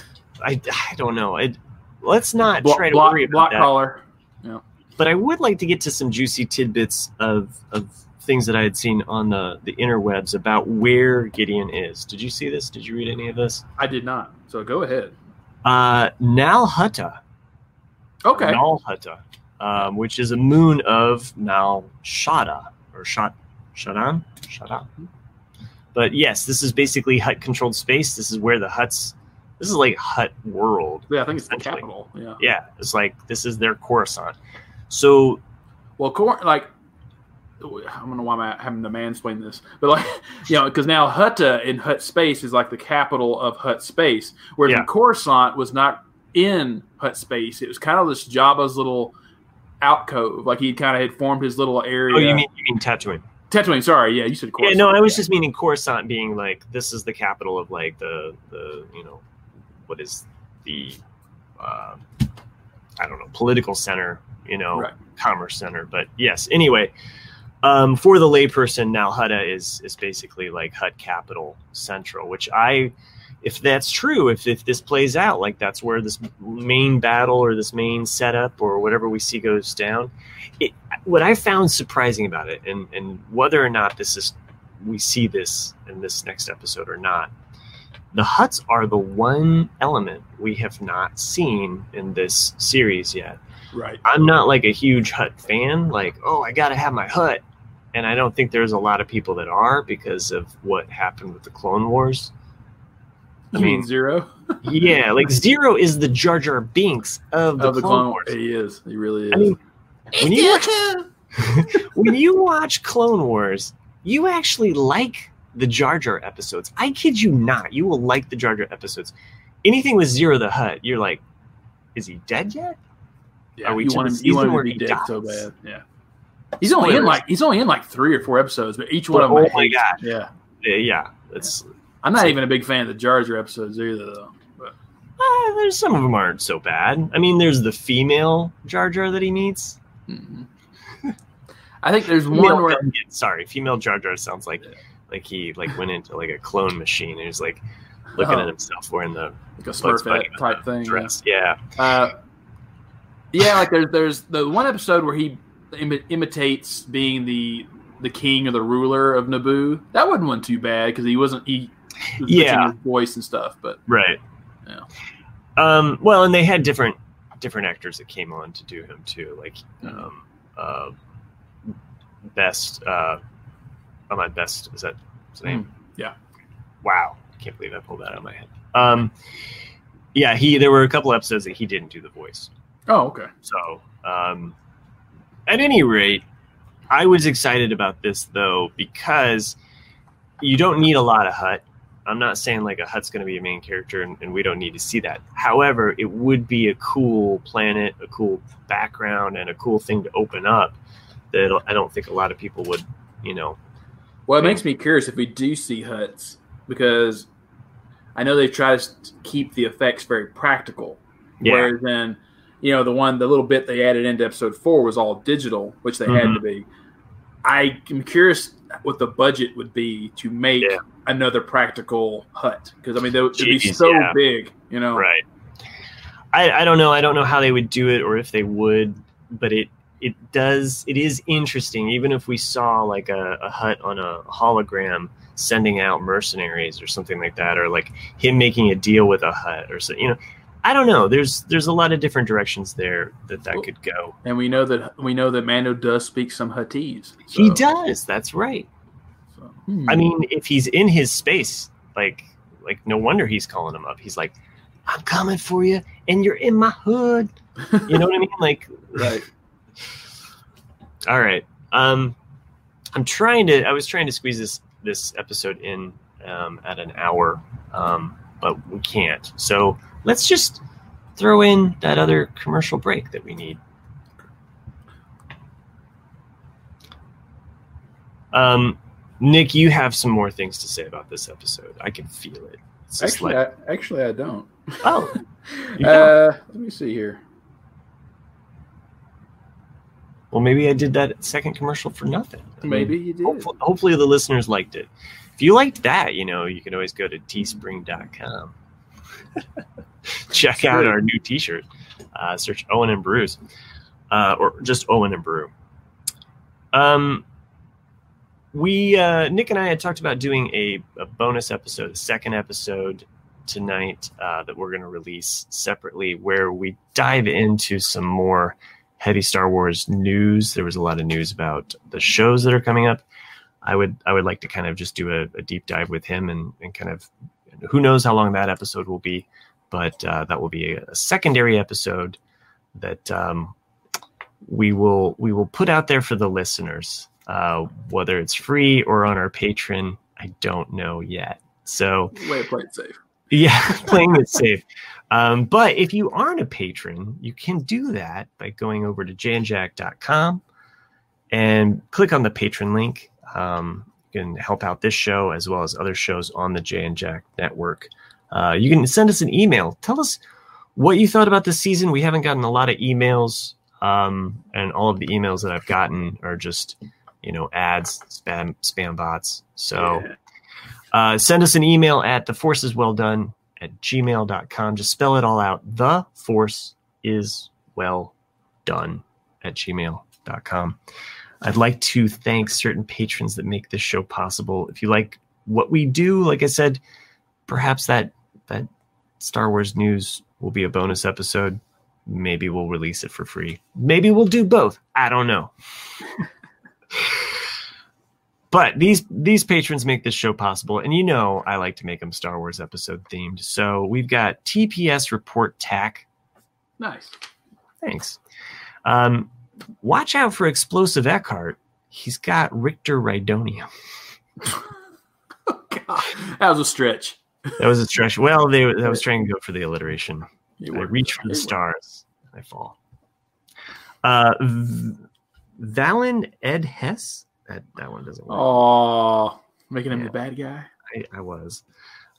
I, I don't know. It, let's not block, try to block, worry about block that. caller. But I would like to get to some juicy tidbits of of things that I had seen on the the interwebs about where Gideon is. Did you see this? Did you read any of this? I did not. So go ahead. Uh, Nal Hutta. Okay. Nal Hutta, um, which is a moon of Nal Shada or Shad Shadan Shada. But yes, this is basically Hutt controlled space. This is where the Hutts. This is like Hutt world. Yeah, I think it's the capital. Yeah. Yeah, it's like this is their Coruscant. So Well, Cor- like, I don't know why I'm having to mansplain this, but like, *laughs* you know, because Nal Hutta in Hutt Space is like the capital of Hutt Space, whereas Yeah. Coruscant was not in Hutt Space. It was kind of this Jabba's little alcove, like he kind of had formed his little area. oh, you mean you mean Tatooine? Tatooine? Sorry, yeah, you said Yeah, Coruscant. no, I was just meaning Coruscant being like this is the capital of like the the you know what is the uh, I don't know political center, you know, Right. commerce center. But yes, anyway, um, for the layperson, Nal Hutta is is basically like Hutt capital central, which I. If that's true, if, if this plays out, like that's where this main battle or this main setup or whatever we see goes down, it, what I found surprising about it, and, and whether or not this is we see this in this next episode or not, the Hutts are the one element we have not seen in this series yet. right. I'm not like a huge Hutt fan, like, oh, I gotta have my Hutt. And I don't think there's a lot of people that are because of what happened with the Clone Wars. I You mean mean, Ziro yeah, like Ziro is the Jar Jar Binks of the, of the Clone, Clone Wars. He is. He really is. I mean, when you *laughs* when you watch Clone Wars, you actually like the Jar Jar episodes. I kid you not. You will like the Jar Jar episodes. Anything with Ziro the Hutt, you're like, is he dead yet? yeah, are we you want him, you want him to be he dead so bad. Yeah. He's only in like he's only in like three or four episodes, but each one of them. oh my God. Yeah. Yeah, it's I'm not even a big fan of the Jar Jar episodes either, though. But uh, there's some of them aren't so bad. I mean, there's the female Jar Jar that he meets. mhm. *laughs* I think there's Female, one where sorry, female Jar Jar sounds like Yeah. like he like went into like a clone machine and he's like looking Oh. at himself wearing the like a Smurfette type the thing. yeah. dress. Yeah, Uh, yeah, like there's there's the one episode where he imi- imitates being the the king or the ruler of Naboo. That wasn't one too bad because he wasn't he Yeah. voice and stuff. But right. Yeah. Um, well, and they had different different actors that came on to do him too, like um, uh, best. Uh, oh, my best is that his name? Mm, yeah. Wow, I can't believe I pulled that out of my head. Um, yeah, he. There were a couple episodes that he didn't do the voice. oh, okay, So, um, at any rate, I was excited about this though because you don't need a lot of Hutt. I'm not saying like a Hutt's going to be a main character and, and we don't need to see that. However, it would be a cool planet, a cool background, and a cool thing to open up that I don't think a lot of people would, you know. Well, it makes me curious if we do see Hutts because I know they try to keep the effects very practical. Yeah, Whereas then, you know, the one, the little bit they added into episode four was all digital, which they had Mhm. to be. I am curious what the budget would be to make Yeah. another practical Hutt because I mean, they would be so yeah. big, you know. right. I, I don't know. I don't know how they would do it or if they would, but it it does it is interesting. Even if we saw like a, a Hutt on a hologram sending out mercenaries or something like that, or like him making a deal with a Hutt or so, you know. I don't know. There's there's a lot of different directions there that that Well, could go. And we know that we know that Mando does speak some Huttese. He does. That's right. so- hmm. I mean, if he's in his space, like like no wonder he's calling him up. He's like, "I'm coming for you, and you're in my hood." You know what I mean? *laughs* Like, right. *sighs* all right. Um, I'm trying to. I was trying to squeeze this this episode in um, at an hour, um, but we can't. So let's just throw in that other commercial break that we need. Um, Nick, you have some more things to say about this episode. I can feel it. Actually, like, I, actually, I don't. oh, *laughs* uh, let me see here. well, maybe I did that second commercial for nothing. I mean, Maybe you did. hopefully, hopefully the listeners liked it. If you liked that, you know, you can always go to teespring.com. *laughs* Check out True. our new t-shirt. Uh, search Owen and Beru's. Uh, or just Owen and Beru. Um, we uh, Nick and I had talked about doing a, a bonus episode, a second episode tonight uh, that we're going to release separately, where we dive into some more heavy Star Wars news. There was a lot of news about the shows that are coming up. I would I would like to kind of just do a, a deep dive with him and, and kind of who knows how long that episode will be, but uh, that will be a, secondary episode that um, we will we will put out there for the listeners, uh, whether it's free or on our Patreon. I don't know yet. So play it safe. Yeah, *laughs* playing it safe. Um, but if you aren't a patron, you can do that by going over to jayandjack.com and click on the patron link. Um, can help out this show as well as other shows on the Jay and Jack network. Uh, you can send us an email. Tell us what you thought about the season. We haven't gotten a lot of emails, um, and all of the emails that I've gotten are just, you know, ads, spam, spam bots. So uh, send us an email at the force is well done at gmail.com. Just spell it all out. The force is well done at gmail.com. I'd like to thank certain patrons that make this show possible. If you like what we do, like I said, perhaps that that Star Wars news will be a bonus episode. Maybe we'll release it for free. Maybe we'll do both. I don't know. *laughs* but these these patrons make this show possible, and you know I like to make them Star Wars episode themed. So we've got TPS Report TAC. Nice. Thanks. Um, watch out for Explosive Eckhart. He's got Richter Rhydonium. *laughs* God, that was a stretch. That was a stretch. Well, they I was *laughs* trying to go for the alliteration. You I reach for the stars. I fall. Uh, v- Valin Ed Hess. That that one doesn't work. Oh, making him Yeah. the bad guy. I, I was.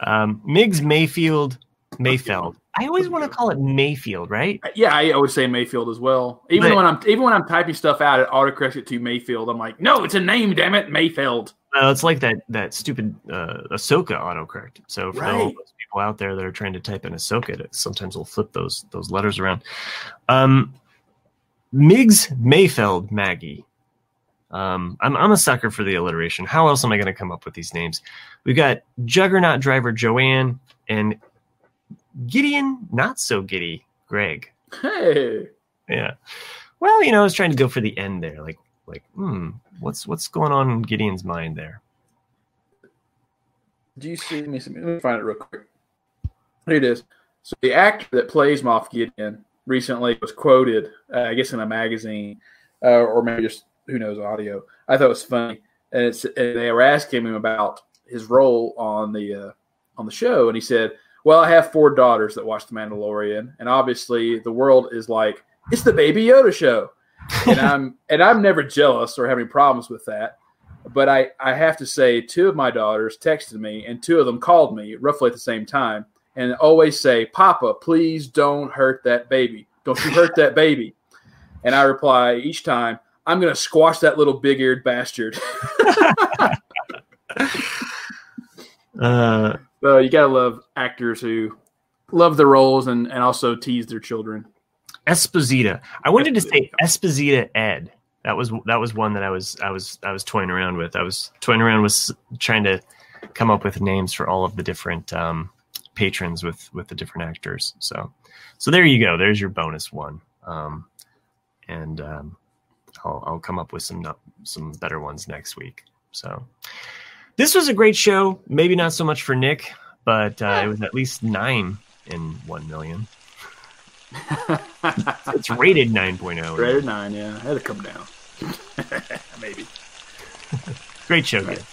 Um, Migs Mayfield Mayfeld. I always want to call it Mayfield, right? Yeah, I, always say Mayfield as well. Even But- when I'm even when I'm typing stuff out, it autocorrects it to Mayfield. I'm like, no, it's a name, damn it, Mayfield. Uh, it's like that that stupid uh, Ahsoka autocorrect. So for all Right. those people out there that are trying to type in Ahsoka, it sometimes will flip those those letters around. Um, Migs Mayfeld Maggie. Um, I'm I'm a sucker for the alliteration. How else am I going to come up with these names? We've got Juggernaut driver Joanne and Gideon, not so giddy Greg. Hey, Yeah. Well, you know, I was trying to go for the end there. Like, like, hmm, what's what's going on in Gideon's mind there? do you see me? Let me find it real quick. Here it is. So the actor that plays Moff Gideon recently was quoted, uh, I guess, in a magazine, uh, or maybe just who knows audio. I thought it was funny, and, it's, and they were asking him about his role on the uh, on the show, and he said, "Well, I have four daughters that watch The Mandalorian, and obviously the world is like it's the Baby Yoda show." and *laughs* I'm and I'm never jealous or having problems with that. But I, I have to say, two of my daughters texted me, and two of them called me roughly at the same time, and always say, "Papa, please don't hurt that baby. Don't you hurt that baby." And I reply each time, "I'm going to squash that little big-eared bastard." *laughs* *laughs* Uh, so you gotta love actors who love their roles and, and also tease their children. Esposito. I wanted to say Esposito Ed. That was that was one that I was I was I was toying around with. I was toying around with trying to come up with names for all of the different um, patrons with with the different actors. So so there you go. There's your bonus one. Um, and um, I'll I'll come up with some some better ones next week. So this was a great show. Maybe not so much for Nick, but uh, it was at least nine in one million. *laughs* It's rated 9.0. Rated nine, yeah, had to come down. *laughs* Maybe. Great show, guys.